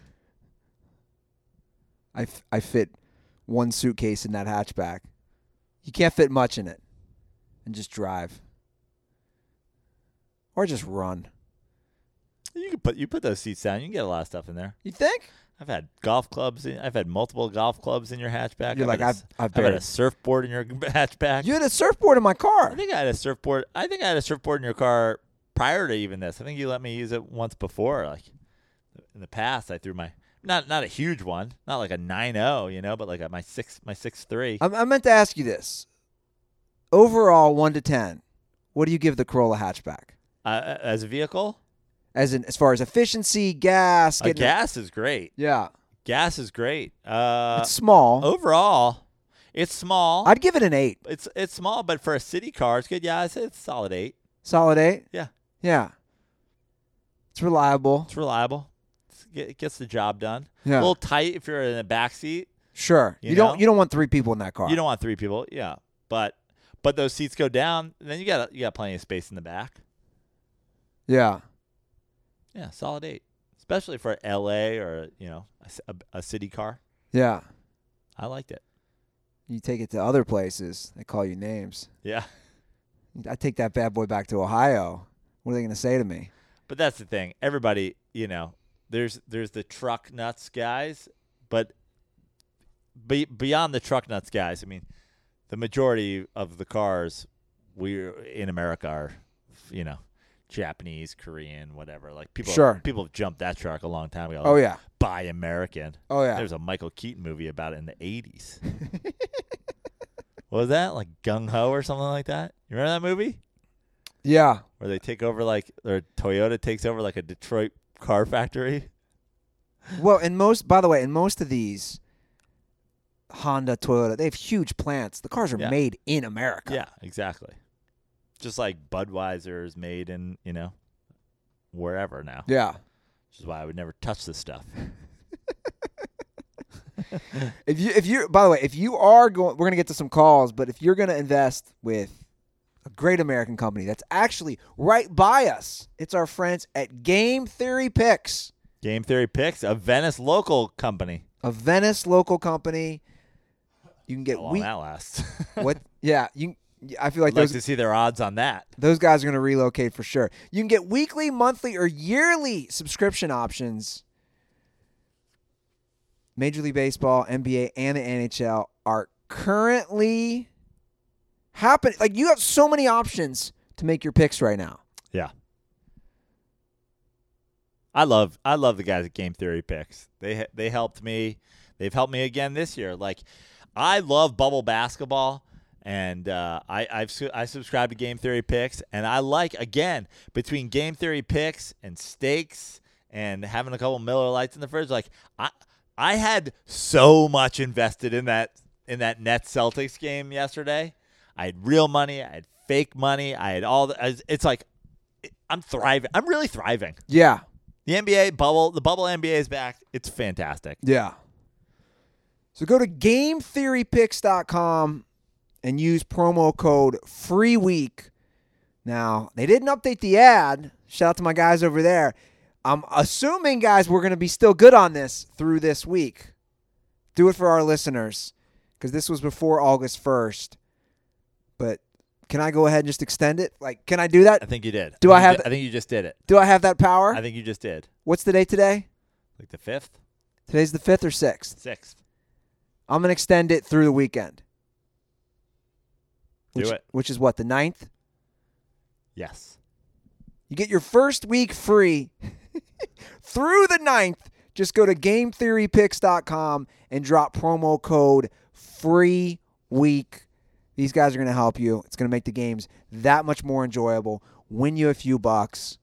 I, f- I fit one suitcase in that hatchback. You can't fit much in it. And just drive. Or just run. You can put you put those seats down. You can get a lot of stuff in there. You think? I've had golf clubs. In, I've had multiple golf clubs in your hatchback. You're I've like, had a I've- s- I've I've had a surfboard in your hatchback. You had a surfboard in my car. I think I had a surfboard. I think I had a surfboard in your car prior to even this. I think you let me use it once before. Like in the past, I threw my not not a huge one, not like a 9.0, you know, but like a, my six my six three. I, I meant to ask you this. Overall, 1 to 10, what do you give the Corolla hatchback? Uh, as a vehicle, As in, as far as efficiency, gas, getting gas is great. Yeah. Gas is great. Uh, it's small. overall, it's small. I'd give it an 8. it's it's small, but for a city car, it's good. Yeah, it's, it's solid eight. Solid 8? Yeah, Yeah. It's reliable. it's reliable. It's, it gets the job done. Yeah. A little tight if you're in the back seat. Sure. You You, don't you don't want 3 people in that car. You don't want three people, yeah. But but those seats go down, then you got you got plenty of space in the back. Yeah. Yeah, solid eight. Especially for L.A. or you know a city car. Yeah. I liked it. You take it to other places, they call you names. Yeah, I take that bad boy back to Ohio. What are they going to say to me? but that's the thing. Everybody, you know, there's there's the truck nuts guys, but be, beyond the truck nuts guys, I mean, the majority of the cars we in America are, you know, Japanese, Korean, whatever. Like people, Sure. people have jumped that shark a long time ago. Oh yeah. buy American. Oh yeah. There's a Michael Keaton movie about it in the 80s. what was that? Like Gung Ho or something like that? You remember that movie? Yeah. Where they take over, like, or Toyota takes over, like, a Detroit car factory? Well, and most, by the way, in most of these, Honda, Toyota, they have huge plants. The cars are Yeah. made in America. Yeah, exactly. Just like Budweiser is made in, you know, wherever now. Yeah. Which is why I would never touch this stuff. If you, if you, by the way, if you are going, we're gonna get to some calls, but if you're gonna invest with a great American company that's actually right by us, it's our friends at Game Theory Picks, Game Theory Picks, a Venice local company. a Venice local company. You can get oh, How long week. that lasts. What? Yeah. You. I feel like I'd like to see their odds on that. Those guys are going to relocate for sure. You can get weekly, monthly, or yearly subscription options. Major League Baseball, NBA, and the NHL are currently happening. Like you have so many options to make your picks right now. Yeah. I love I love the guys at Game Theory Picks. They they helped me. They've helped me again this year. Like I love bubble basketball and uh, I I've su- I subscribe to Game Theory Picks and I like again between Game Theory Picks and stakes and having a couple Miller Lights in the fridge like I I had so much invested in that in that Nets Celtics game yesterday. I had real money, I had fake money, I had all the it's like I'm thriving. I'm really thriving. Yeah. The NBA bubble, the bubble NBA is back. It's fantastic. Yeah. So go to GameTheoryPicks.com and use promo code FREEWEEK. Now, they didn't update the ad. Shout out to my guys over there. I'm assuming, guys, we're going to be still good on this through this week. Do it for our listeners because this was before August 1st. But can I go ahead and just extend it? Like, can I do that? I think you did. Do I think you have ju- I think you just did it. Do I have that power? I think you just did. What's the date today? Like the fifth, Today's the 5th or 6th. sixth. I'm going to extend it through the weekend. Do which, it. Which is what, the 9th? Yes. You get your first week free through the 9th. Just go to GameTheoryPicks.com and drop promo code FREE WEEK. These guys are going to help you. It's going to make the games that much more enjoyable. Win you a few bucks.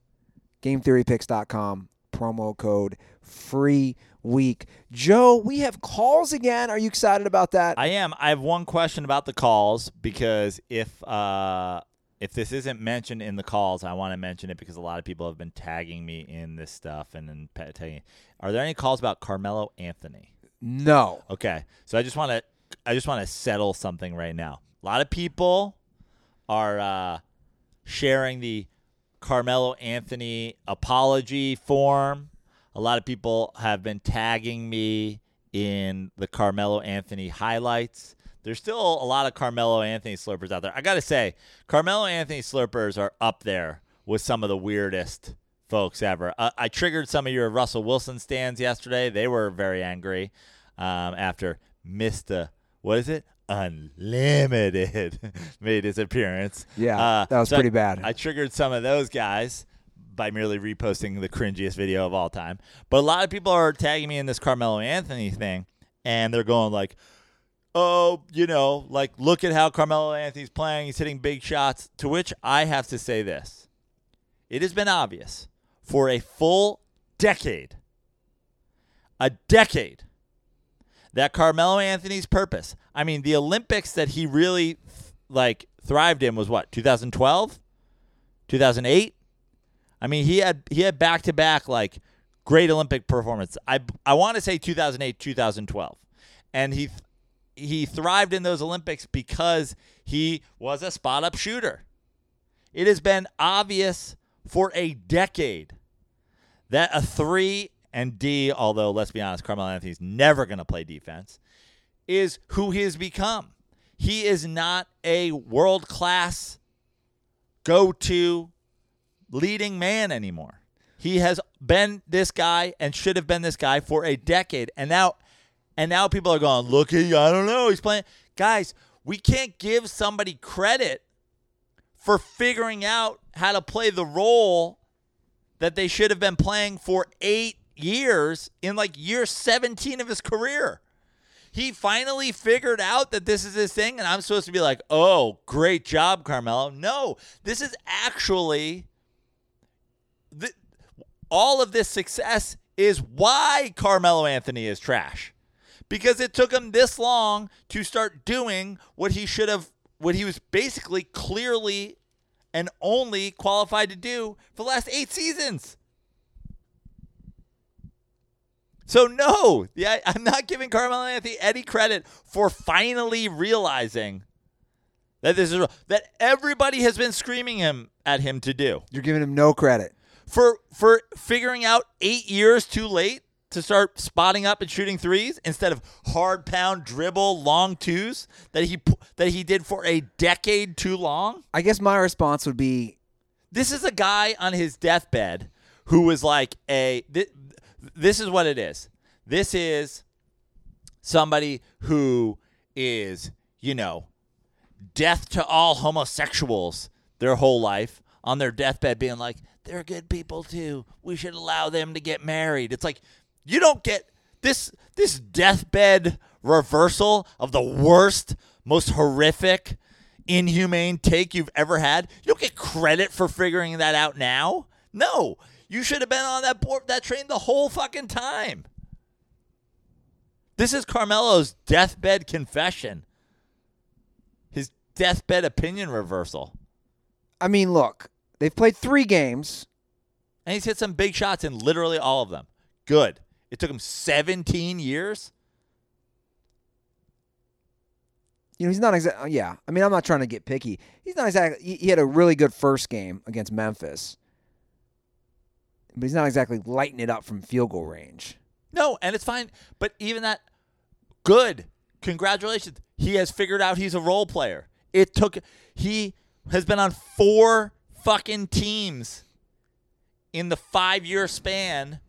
GameTheoryPicks.com, promo code FREE WEEK. Joe, we have calls again. Are you excited about that? I am. I have one question about the calls because if uh if this isn't mentioned in the calls, I want to mention it because a lot of people have been tagging me in this stuff and then tagging. Are there any calls about Carmelo Anthony? no. Okay, so I just want to I just want to settle something right now. A lot of people are uh, sharing the Carmelo Anthony apology form. A lot of people have been tagging me in the Carmelo Anthony highlights. There's still a lot of Carmelo Anthony slurpers out there. I got to say, Carmelo Anthony slurpers are up there with some of the weirdest folks ever. Uh, I triggered some of your Russell Wilson stands yesterday. They were very angry um, after Mr. What is it? Unlimited made his appearance. Yeah, Uh, that was so pretty bad. I triggered some of those guys by merely reposting the cringiest video of all time. But a lot of people are tagging me in this Carmelo Anthony thing, and they're going like, "Oh, you know, like look at how Carmelo Anthony's playing. He's hitting big shots." To which I have to say this: It has been obvious for a full decade, a decade, that Carmelo Anthony's purpose. I mean, the Olympics that he really like thrived in was what 2012, 2008. I mean, he had he had back to back like great Olympic performance. I I want to say 2008, 2012, and he he thrived in those Olympics because he was a spot up shooter. It has been obvious for a decade that a three and D, although let's be honest, Carmelo Anthony's never going to play defense, is who he has become. He is not a world class go to leading man anymore. He has been this guy and should have been this guy for a decade. And now and now people are going, look at you, I don't know, he's playing guys, we can't give somebody credit for figuring out how to play the role that they should have been playing for eight years in like year 17 of his career. He finally figured out that this is his thing, and I'm supposed to be like, oh, great job, Carmelo. No, this is actually the, all of this success is why Carmelo Anthony is trash. Because it took him this long to start doing what he should have, what he was basically clearly and only qualified to do for the last eight seasons. So no, yeah, I'm not giving Carmelo Anthony any credit for finally realizing that this is that everybody has been screaming him at him to do You're giving him no credit. for for figuring out eight years too late to start spotting up and shooting threes instead of hard pound dribble long twos that he that he did for a decade too long. I guess my response would be This is a guy on his deathbed who was like a. Th- this is what it is. This is somebody who is, you know, death to all homosexuals their whole life on their deathbed being like, they're good people too. We should allow them to get married. It's like you don't get this this deathbed reversal of the worst, most horrific, inhumane take you've ever had. You don't get credit for figuring that out now. No. You should have been on that board that train the whole fucking time. This is Carmelo's deathbed confession. His deathbed opinion reversal. I mean, look, they've played three games. And he's hit some big shots in literally all of them. Good. It took him 17 years. You know, he's not exactly. Yeah, I mean, I'm not trying to get picky. He's not exactly. He, he had a really good first game against Memphis, but he's not exactly lighting it up from field goal range. No, and it's fine. But even that, good. Congratulations. He has figured out he's a role player. It took, he has been on four fucking teams in the five year span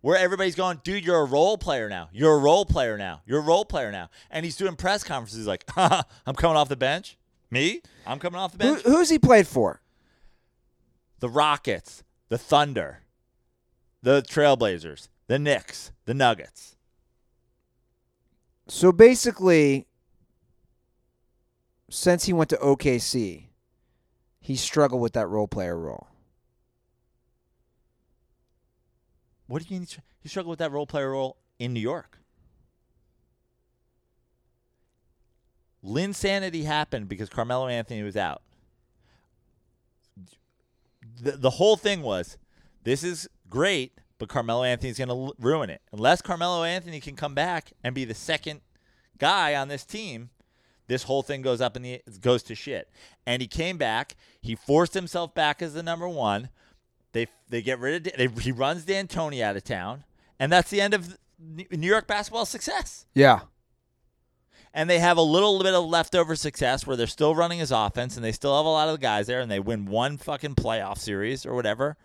where everybody's going, dude, you're a role player now. You're a role player now. You're a role player now. And he's doing press conferences like, I'm coming off the bench. Me? I'm coming off the Who, bench. who's he played for? the Rockets, the Thunder, the Trailblazers, the Knicks, the Nuggets. So basically, since he went to OKC, he struggled with that role player role. What do you mean he struggled with that role player role in New York? Linsanity happened because Carmelo Anthony was out. The, the whole thing was this is great, but Carmelo Anthony's going to ruin it. Unless Carmelo Anthony can come back and be the second guy on this team, this whole thing goes up in the goes to shit. And he came back. He forced himself back as the number one. They they get rid of they, he runs D'Antoni out of town, and that's the end of New York basketball success. Yeah. And they have a little bit of leftover success where they're still running his offense, and they still have a lot of the guys there, and they win one fucking playoff series or whatever.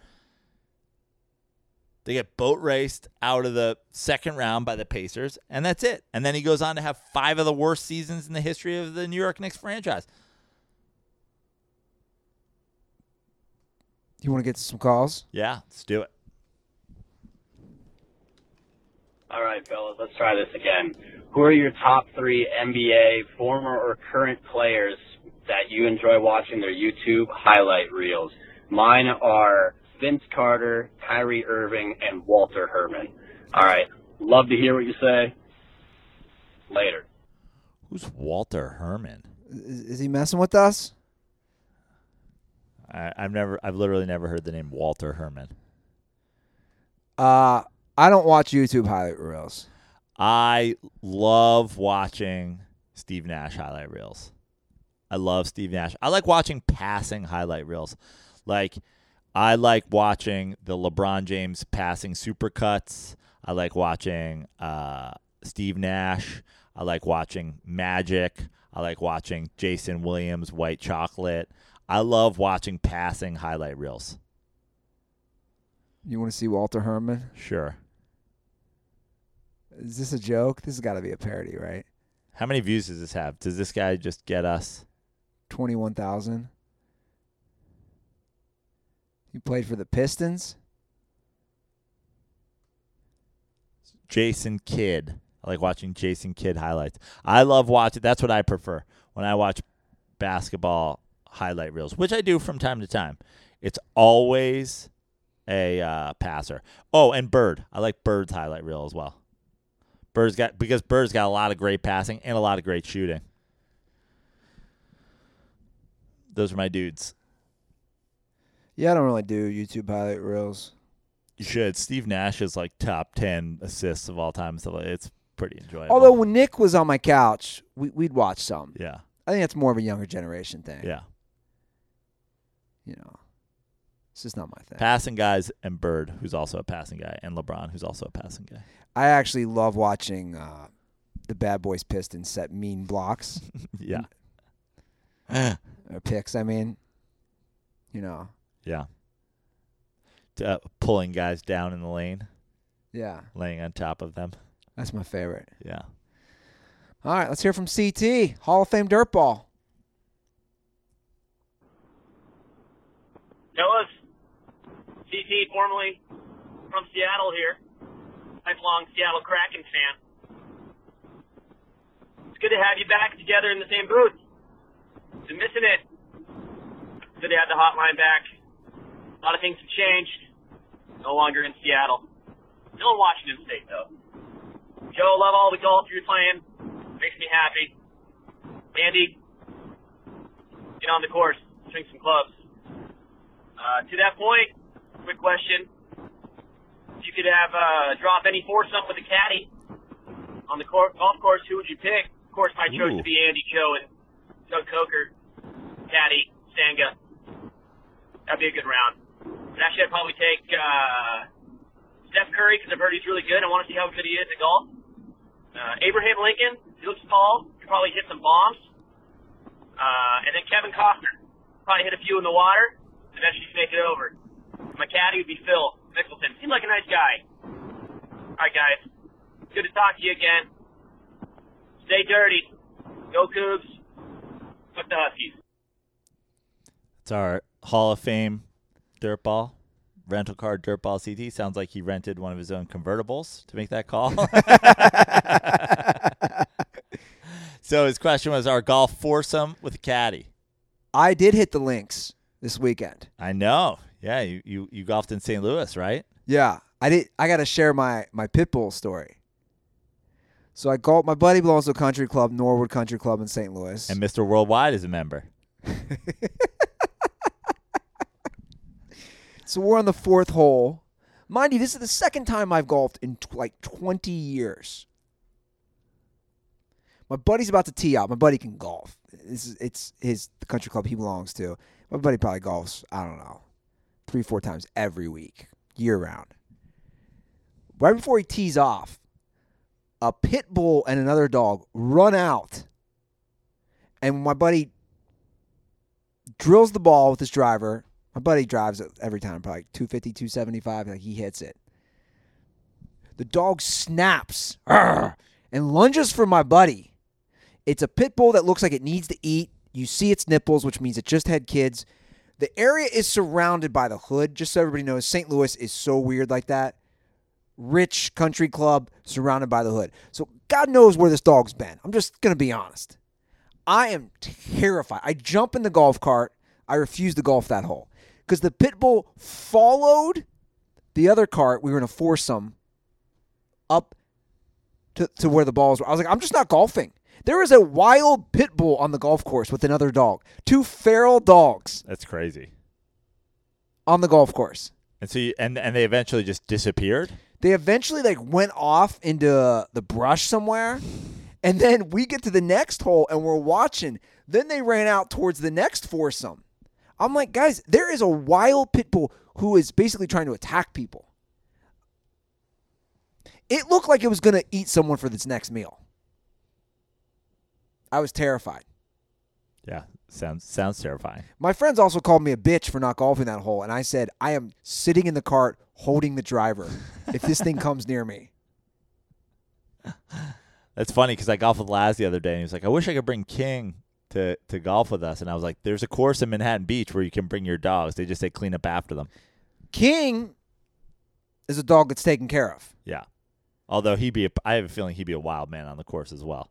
They get boat raced out of the second round by the Pacers, and that's it. And then he goes on to have five of the worst seasons in the history of the New York Knicks franchise. You want to get to some calls? Yeah, let's do it. All right, fellas, let's try this again. Who are your top three NBA former or current players that you enjoy watching their YouTube highlight reels? Mine are Vince Carter, Kyrie Irving, and Walter Herrmann. All right, love to hear what you say. Later. Who's Walter Herrmann? Is, is he messing with us? I, I've never, I've literally never heard the name Walter Herrmann. Uh, I don't watch YouTube highlight reels. I love watching Steve Nash highlight reels. I love Steve Nash. I like watching passing highlight reels. Like I like watching the LeBron James passing supercuts. I like watching uh, Steve Nash. I like watching Magic. I like watching Jason Williams, White Chocolate. I love watching passing highlight reels. You want to see Walter Herrmann? Sure. Is this a joke? This has got to be a parody, right? How many views does this have? Does this guy just get us? 21,000. He played for the Pistons. Jason Kidd. I like watching Jason Kidd highlights. I love watching. That's what I prefer when I watch basketball highlight reels, which I do from time to time. It's always a uh, passer. Oh, and Bird. I like Bird's highlight reel as well. Bird's got because Bird's got a lot of great passing and a lot of great shooting. Those are my dudes. Yeah, I don't really do YouTube highlight reels. You should. Steve Nash is like top ten assists of all time. So it's pretty enjoyable. Although when Nick was on my couch, we, we'd watch some. yeah, I think that's more of a younger generation thing. yeah, You know, it's just not my thing. passing guys and Bird, who's also a passing guy, and LeBron, who's also a passing guy. I actually love watching uh, the Bad Boys Pistons set mean blocks Yeah, or picks. I mean, you know, yeah. Uh, pulling guys down in the lane, yeah, laying on top of them. that's my favorite. Yeah. All right, let's hear from CT Hall of Fame dirtball. Fellas, CT formerly from Seattle here. Lifelong Seattle Kraken fan. It's good to have you back together in the same booth. Been missing it. Good to have the hotline back. A lot of things have changed. No longer in Seattle. Still in Washington State though. Joe, love all the golf you're playing. Makes me happy. Andy, get on the course. Swing some clubs. Uh, to that point, quick question. If you could have uh, drop any foursome with a caddy on the cour- golf course, who would you pick? Of course, my choice Ooh. would be Andy Joe and Doug Coker, caddy, Sanga. That'd be a good round. Actually, I'd probably take uh, Steph Curry because I've heard he's really good. I want to see how good he is at golf. Uh, Abraham Lincoln, he looks tall, could probably hit some bombs. Uh, and then Kevin Costner, probably hit a few in the water, eventually make it over. My caddy would be Phil Mickelson. Seemed like a nice guy. All right, guys. Good to talk to you again. Stay dirty. Go Cougs. Fuck the Huskies. It's our Hall of Fame dirtball, rental car dirtball CT. Sounds like he rented one of his own convertibles to make that call. so his question was our golf foursome with a caddy. I did hit the links this weekend. I know. Yeah, you, you, you golfed in St. Louis, right? Yeah, I did. I got to share my my pitbull story. So I golfed. My buddy belongs to a country club, Norwood Country Club in St. Louis. And Mr. Worldwide is a member. So we're on the fourth hole. Mind you, this is the second time I've golfed in t- like 20 years. My buddy's about to tee out. My buddy can golf. This is it's his the country club he belongs to. My buddy probably golfs, I don't know, three, four times every week, year round. Right before he tees off, a pit bull and another dog run out. And my buddy drills the ball with his driver. My buddy drives it every time, probably 250, 275. Like he hits it. The dog snaps and lunges for my buddy. It's a pit bull that looks like it needs to eat. You see its nipples, which means it just had kids. The area is surrounded by the hood, just so everybody knows. St. Louis is so weird like that. Rich country club surrounded by the hood. So God knows where this dog's been. I'm just going to be honest. I am terrified. I jump in the golf cart. I refuse to golf that hole because the pit bull followed the other cart. We were in a foursome up to, to where the balls were. I was like, I'm just not golfing. There is a wild pit bull on the golf course with another dog. Two feral dogs That's crazy. on the golf course. And so you, and and they eventually just disappeared. They eventually like went off into the brush somewhere. And then we get to the next hole and we're watching. Then they ran out towards the next foursome. I'm like, guys, there is a wild pit bull who is basically trying to attack people. It looked like it was going to eat someone for this next meal. I was terrified. Yeah, sounds sounds terrifying. My friends also called me a bitch for not golfing that hole, and I said, I am sitting in the cart holding the driver if this thing comes near me. That's funny because I golfed with Laz the other day, and he was like, "I wish I could bring King to to golf with us." And I was like, "There's a course in Manhattan Beach where you can bring your dogs. They just say clean up after them." King is a dog that's taken care of. Yeah. Although he'd be, a, I have a feeling he'd be a wild man on the course as well,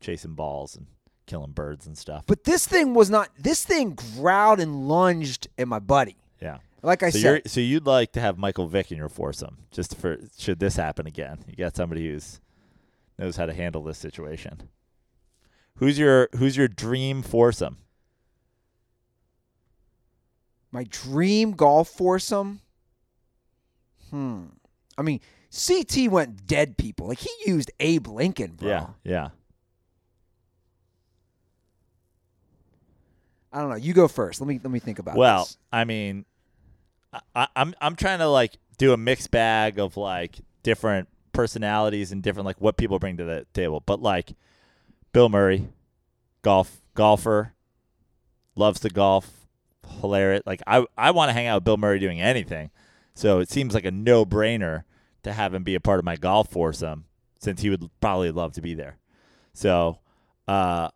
chasing balls and killing birds and stuff. But this thing was not. This thing growled and lunged at my buddy. yeah. Like I so said, so you'd like to have Michael Vick in your foursome, just for should this happen again? You got somebody who's knows how to handle this situation. Who's your Who's your dream foursome? my dream golf foursome. Hmm. I mean, CT went dead people. Like he used Abe Lincoln, bro. Yeah, yeah. I don't know. You go first. Let me let me think about it. Well, this. I mean, I, I, I'm I'm trying to like do a mixed bag of like different personalities and different like what people bring to the table. But like Bill Murray, golf golfer, loves to golf, hilarious. Like I I want to hang out with Bill Murray doing anything. So it seems like a no brainer to have him be a part of my golf foursome since he would probably love to be there. So uh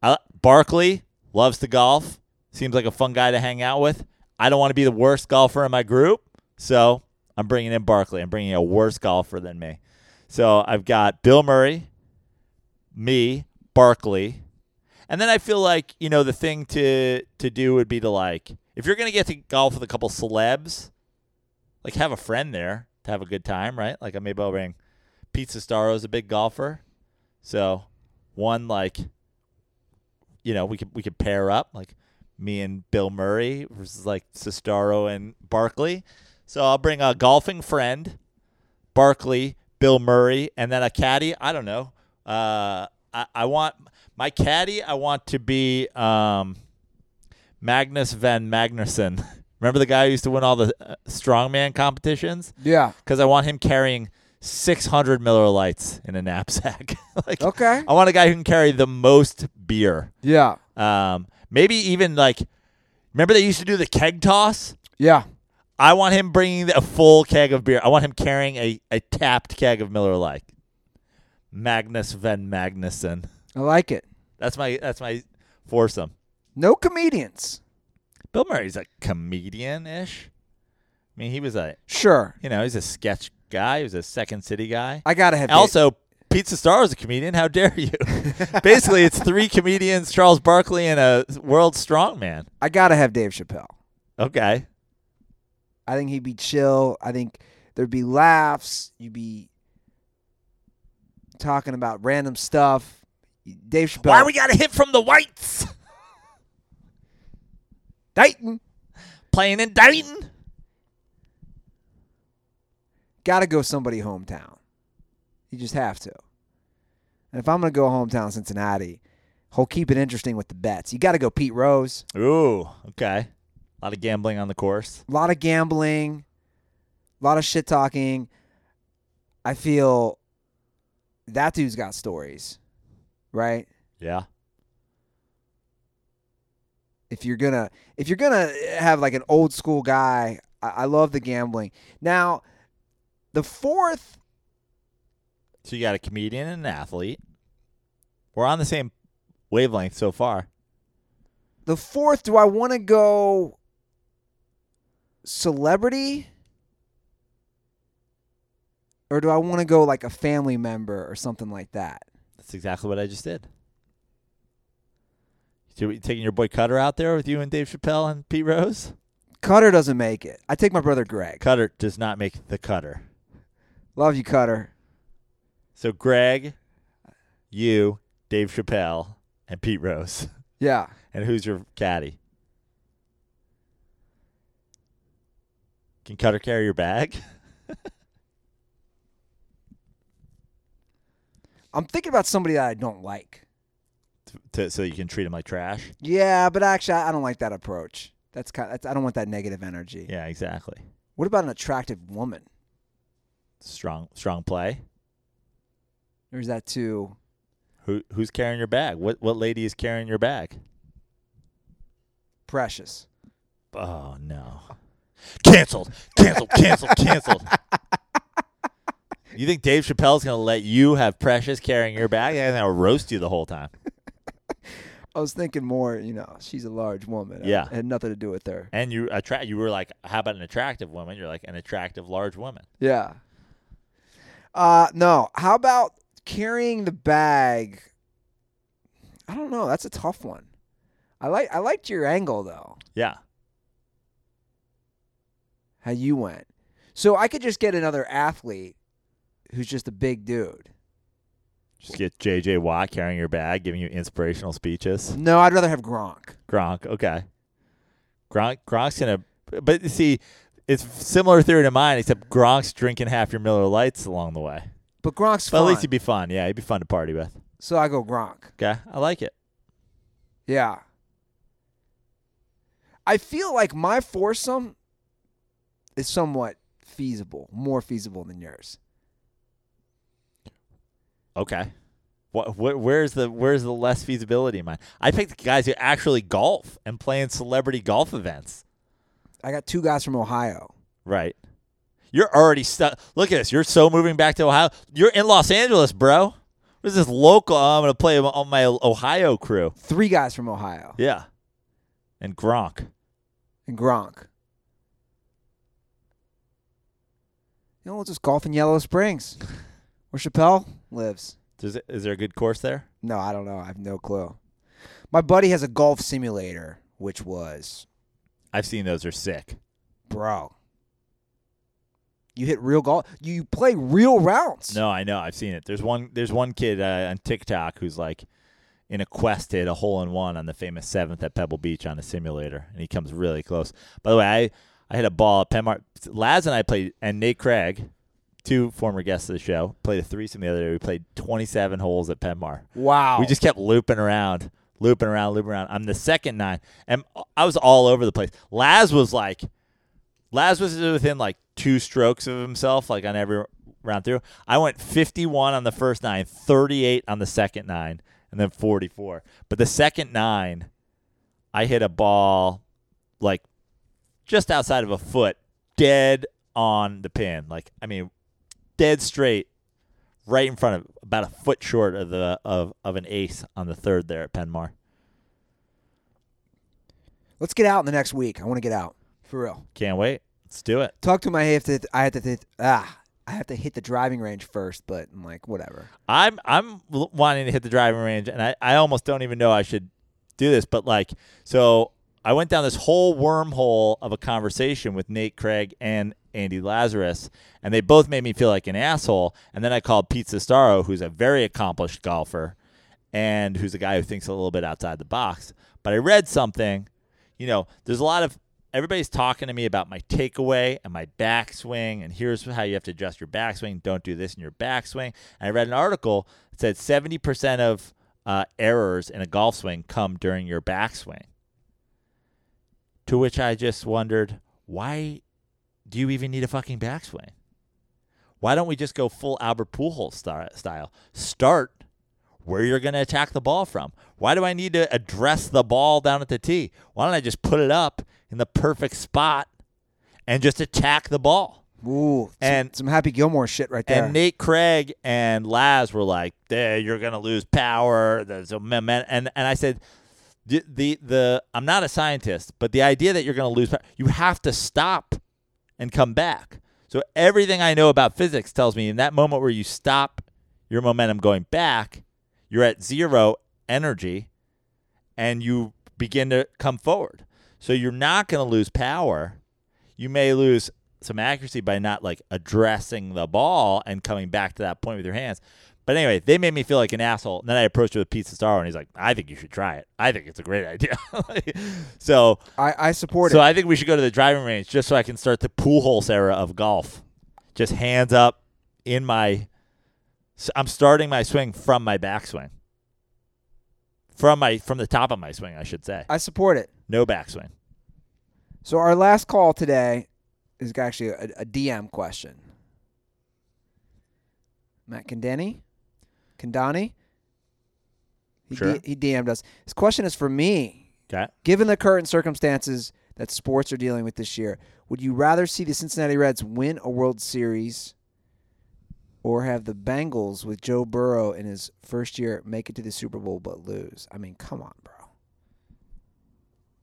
I, Barkley loves to golf. Seems like a fun guy to hang out with. I don't want to be the worst golfer in my group, so I'm bringing in Barkley. I'm bringing a worse golfer than me. So I've got Bill Murray, me, Barkley, and then I feel like you know the thing to to do would be to like if you're gonna get to golf with a couple celebs, like have a friend there to have a good time, right? Like maybe I'll bring Pete Sestaro's a big golfer, so one like you know, we could we could pair up like me and Bill Murray versus like Sestaro and Barkley. So I'll bring a golfing friend, Barkley, Bill Murray, and then a caddy. I don't know. Uh, I, I want my caddy. I want to be um, Magnus Van Magnuson. Remember the guy who used to win all the uh, strongman competitions? Yeah. Because I want him carrying 600 Miller Lites in a knapsack. like, Okay. I want a guy who can carry the most beer. Yeah. Um, maybe even like, remember they used to do the keg toss? Yeah. I want him bringing a full keg of beer. I want him carrying a, a tapped keg of Miller Lite. Magnus Van Magnuson. I like it. That's my that's my foursome. No comedians. Bill Murray's a comedian ish. I mean, he was a Sure. you know he's a sketch guy. He was a Second City guy. I gotta have Dave- Also, Pizza Star is a comedian. How dare you? Basically, it's three comedians: Charles Barkley and a world strongman. I gotta have Dave Chappelle. Okay, I think he'd be chill. I think there'd be laughs. You'd be talking about random stuff. Dave Chappelle. why we got a hit from the Whites Dayton? playing in Dayton? Gotta go somebody hometown. You just have to. And if I'm gonna go hometown Cincinnati, he'll keep it interesting with the bets. You gotta go Pete Rose. Ooh, okay. A lot of gambling on the course. A lot of gambling, a lot of shit talking. I feel that dude's got stories, right? Yeah. if you're gonna if you're gonna have like an old school guy I, I love the gambling now the fourth So you got a comedian and an athlete. We're on the same wavelength so far. the fourth do i want to go celebrity or do i want to go like a family member or something like that That's exactly what I just did. So you taking your boy Cutter out there with you and Dave Chappelle and Pete Rose? cutter doesn't make it i take my brother greg Cutter does not make the cutter. love you cutter So Greg, you, Dave Chappelle, and Pete Rose. yeah And who's your caddy? Can Cutter carry your bag? i'm thinking about somebody that i don't like to, so you can treat him like trash? yeah but actually i don't like that approach that's kind Of, that's, i don't want that negative energy Yeah, exactly. what about an attractive woman Strong strong play. Or is that too Who who's carrying your bag? What what lady is carrying your bag? precious? Oh no. Canceled. Canceled. Canceled. Canceled. You think Dave Chappelle's gonna let you have Precious carrying your bag? He's gonna roast you the whole time. I was thinking more, you know, she's a large woman. It Yeah. had nothing to do with her. And you attract. You were like, how about an attractive woman? You're like an attractive large woman. Yeah. Uh no. How about carrying the bag? I don't know. That's a tough one. I like I liked your angle though. Yeah. How you went. So I could just get another athlete who's just a big dude. Just get JJ Watt carrying your bag, giving you inspirational speeches. No, I'd rather have Gronk. Gronk, okay. Gronk, Gronk's gonna, but you see, it's similar theory to mine, except Gronk's drinking half your Miller Lites along the way. But Gronk's But fun. at least he'd be fun. Yeah, he'd be fun to party with. so I go Gronk. Okay, I like it. Yeah. I feel like my foursome is somewhat feasible, more feasible than yours. Okay. What, where's the where's the less feasibility in mine? I picked guys who actually golf and play in celebrity golf events. I got two guys from Ohio. Right. You're already stuck. Look at this. You're so moving back to Ohio. You're in Los Angeles, bro. What is this local? Oh, I'm gonna play on my Ohio crew. Three guys from Ohio. Yeah. And Gronk. And Gronk. You know, we'll just golf in Yellow Springs, where Chappelle lives. Does it, is there a good course there? No, I don't know. I have no clue. My buddy has a golf simulator, which was, I've seen those. Are sick. bro. You hit real golf. You play real rounds. No, I know. I've seen it. There's one. There's one kid uh, on TikTok who's like in a quest to hit a hole in one on the famous seventh at Pebble Beach on a simulator, and he comes really close. By the way, I I hit a ball at Penmar. Laz and I played, and Nate Craig, two former guests of the show, played a threesome the other day. We played 27 holes at Penmar. Wow. We just kept looping around, looping around, looping around. I'm the second nine, and I was all over the place. Laz was like, Laz was within like two strokes of himself, like on every round through. I went 51 on the first nine, 38 on the second nine, and then 44. But the second nine, I hit a ball like just outside of a foot, dead on the pin. Like I mean, dead straight, right in front of, about a foot short of the of of an ace on the third there at Penmar. Let's get out in the next week. I want to get out for real. Can't wait. Let's do it. Talk to my I have to. I have to. Hit, ah, I have to hit the driving range first. But I'm like, whatever. I'm I'm wanting to hit the driving range, and I, I almost don't even know I should do this, but like so I went down this whole wormhole of a conversation with Nate Craig and Andy Lazarus, and they both made me feel like an asshole. And then I called Pete Sestaro, who's a very accomplished golfer, and who's a guy who thinks a little bit outside the box. But I read something, you know, there's a lot of everybody's talking to me about my takeaway and my backswing, and here's how you have to adjust your backswing. Don't do this in your backswing. And I read an article that said 70% of uh, errors in a golf swing come during your backswing. To which I just wondered, why do you even need a fucking backswing? Why don't we just go full Albert Pujols style? Start where you're going to attack the ball from. Why do I need to address the ball down at the tee? Why don't I just put it up in the perfect spot and just attack the ball? Ooh, And- some Happy Gilmore shit right there. And Nate Craig and Laz were like, "There, you're gonna lose power." There's a moment, and and I said, the, the the I'm not a scientist, but the idea that you're gonna lose power, you have to stop and come back. So everything I know about physics tells me in that moment where you stop your momentum going back, you're at zero energy, and you begin to come forward. So you're not gonna lose power. You may lose some accuracy by not like addressing the ball and coming back to that point with your hands. But anyway, they made me feel like an asshole. And then I approached it with Pete Star, and he's like, "I think you should try it. I think it's a great idea." so, I, I support so it. So I think we should go to the driving range just so I can start the Pujols era of golf. Just hands up in my. I'm starting my swing from my backswing. From my from the top of my swing, I should say. I support it. No backswing. So our last call today is actually a, a DM question. Matt Condeni, Kandani. He, Sure. he DM'd us. His question is for me. Okay. Given the current circumstances that sports are dealing with this year, would you rather see the Cincinnati Reds win a World Series or have the Bengals with Joe Burrow in his first year make it to the Super Bowl but lose? I mean, come on, bro.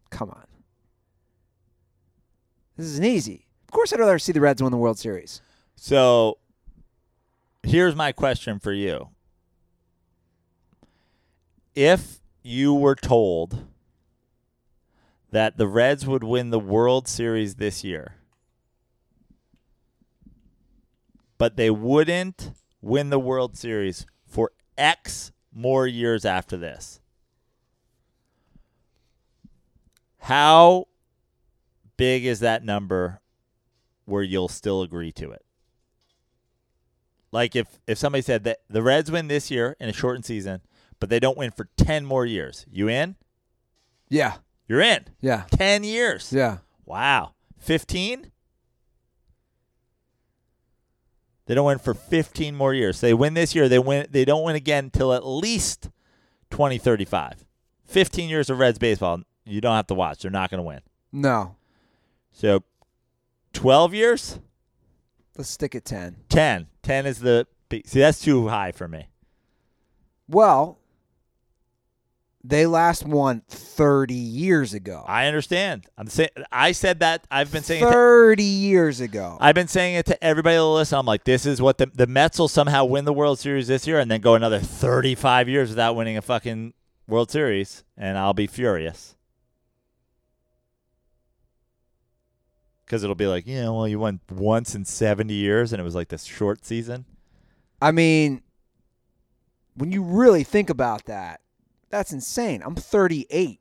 Come on. This isn't easy. Of course, I'd rather see the Reds win the World Series. So here's my question for you. If you were told that the Reds would win the World Series this year, but they wouldn't win the World Series for X more years after this, how big is that number where you'll still agree to it? Like if if somebody said that the Reds win this year in a shortened season, but they don't win for 10 more years. You in? Yeah. You're in. Yeah. 10 years. Yeah. Wow. 15? They don't win for 15 more years. They win this year, they win they don't win again until at least 2035. 15 years of Reds baseball, you don't have to watch. They're not going to win. No. So 12 years? Let's stick at 10. 10. 10 is the See, that's too high for me. Well, they last won 30 years ago. I understand. I'm saying I said that I've been saying it to 30 years ago. I've been saying it to everybody that listen. I'm like, this is what the the Mets will somehow win the World Series this year, and then go another 35 years without winning a fucking World Series, and I'll be furious. Because it'll be like, you yeah, well, you won once in 70 years, and it was like this short season. I mean, when you really think about that, that's insane. I'm 38.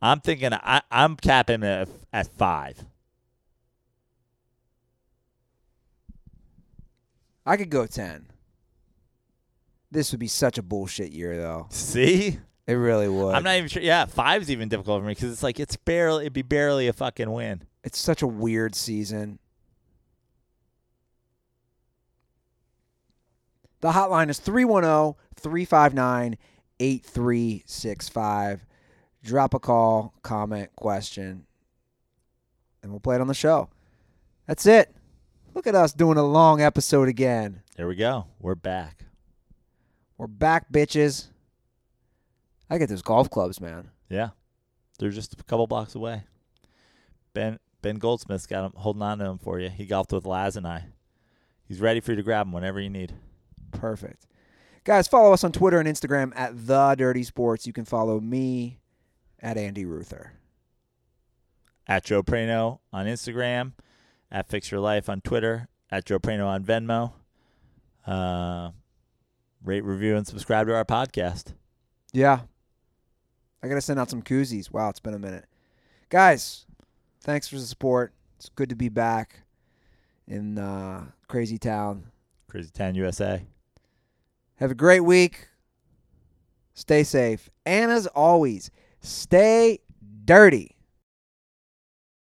I'm thinking I, I'm capping at, at five. I could go 10. This would be such a bullshit year, though. See, It really would. I'm not even sure. Yeah, five's even difficult for me because it's like it's barely it'd be barely a fucking win. It's such a weird season. The hotline is oh, 310 359 8365. Drop a call, comment, question, and we'll play it on the show. That's it. Look at us doing a long episode again. There we go. We're back. We're back, bitches. I get those golf clubs, man. Yeah, they're just a couple blocks away. Ben Ben Goldsmith's got him holding on to him for you. He golfed with Laz and I. He's ready for you to grab him whenever you need. Perfect. Guys, follow us on Twitter and Instagram at The Dirty Sports. You can follow me at Andy Ruther. At Joe Prano on Instagram, at Fix Your Life on Twitter, at Joe Prano on Venmo. Uh, rate, review, and subscribe to our podcast. Yeah. I got to send out some koozies. Wow, it's been a minute. Guys, thanks for the support. It's good to be back in uh, Crazy Town. Crazy Town USA. Have a great week. Stay safe. And as always, stay dirty.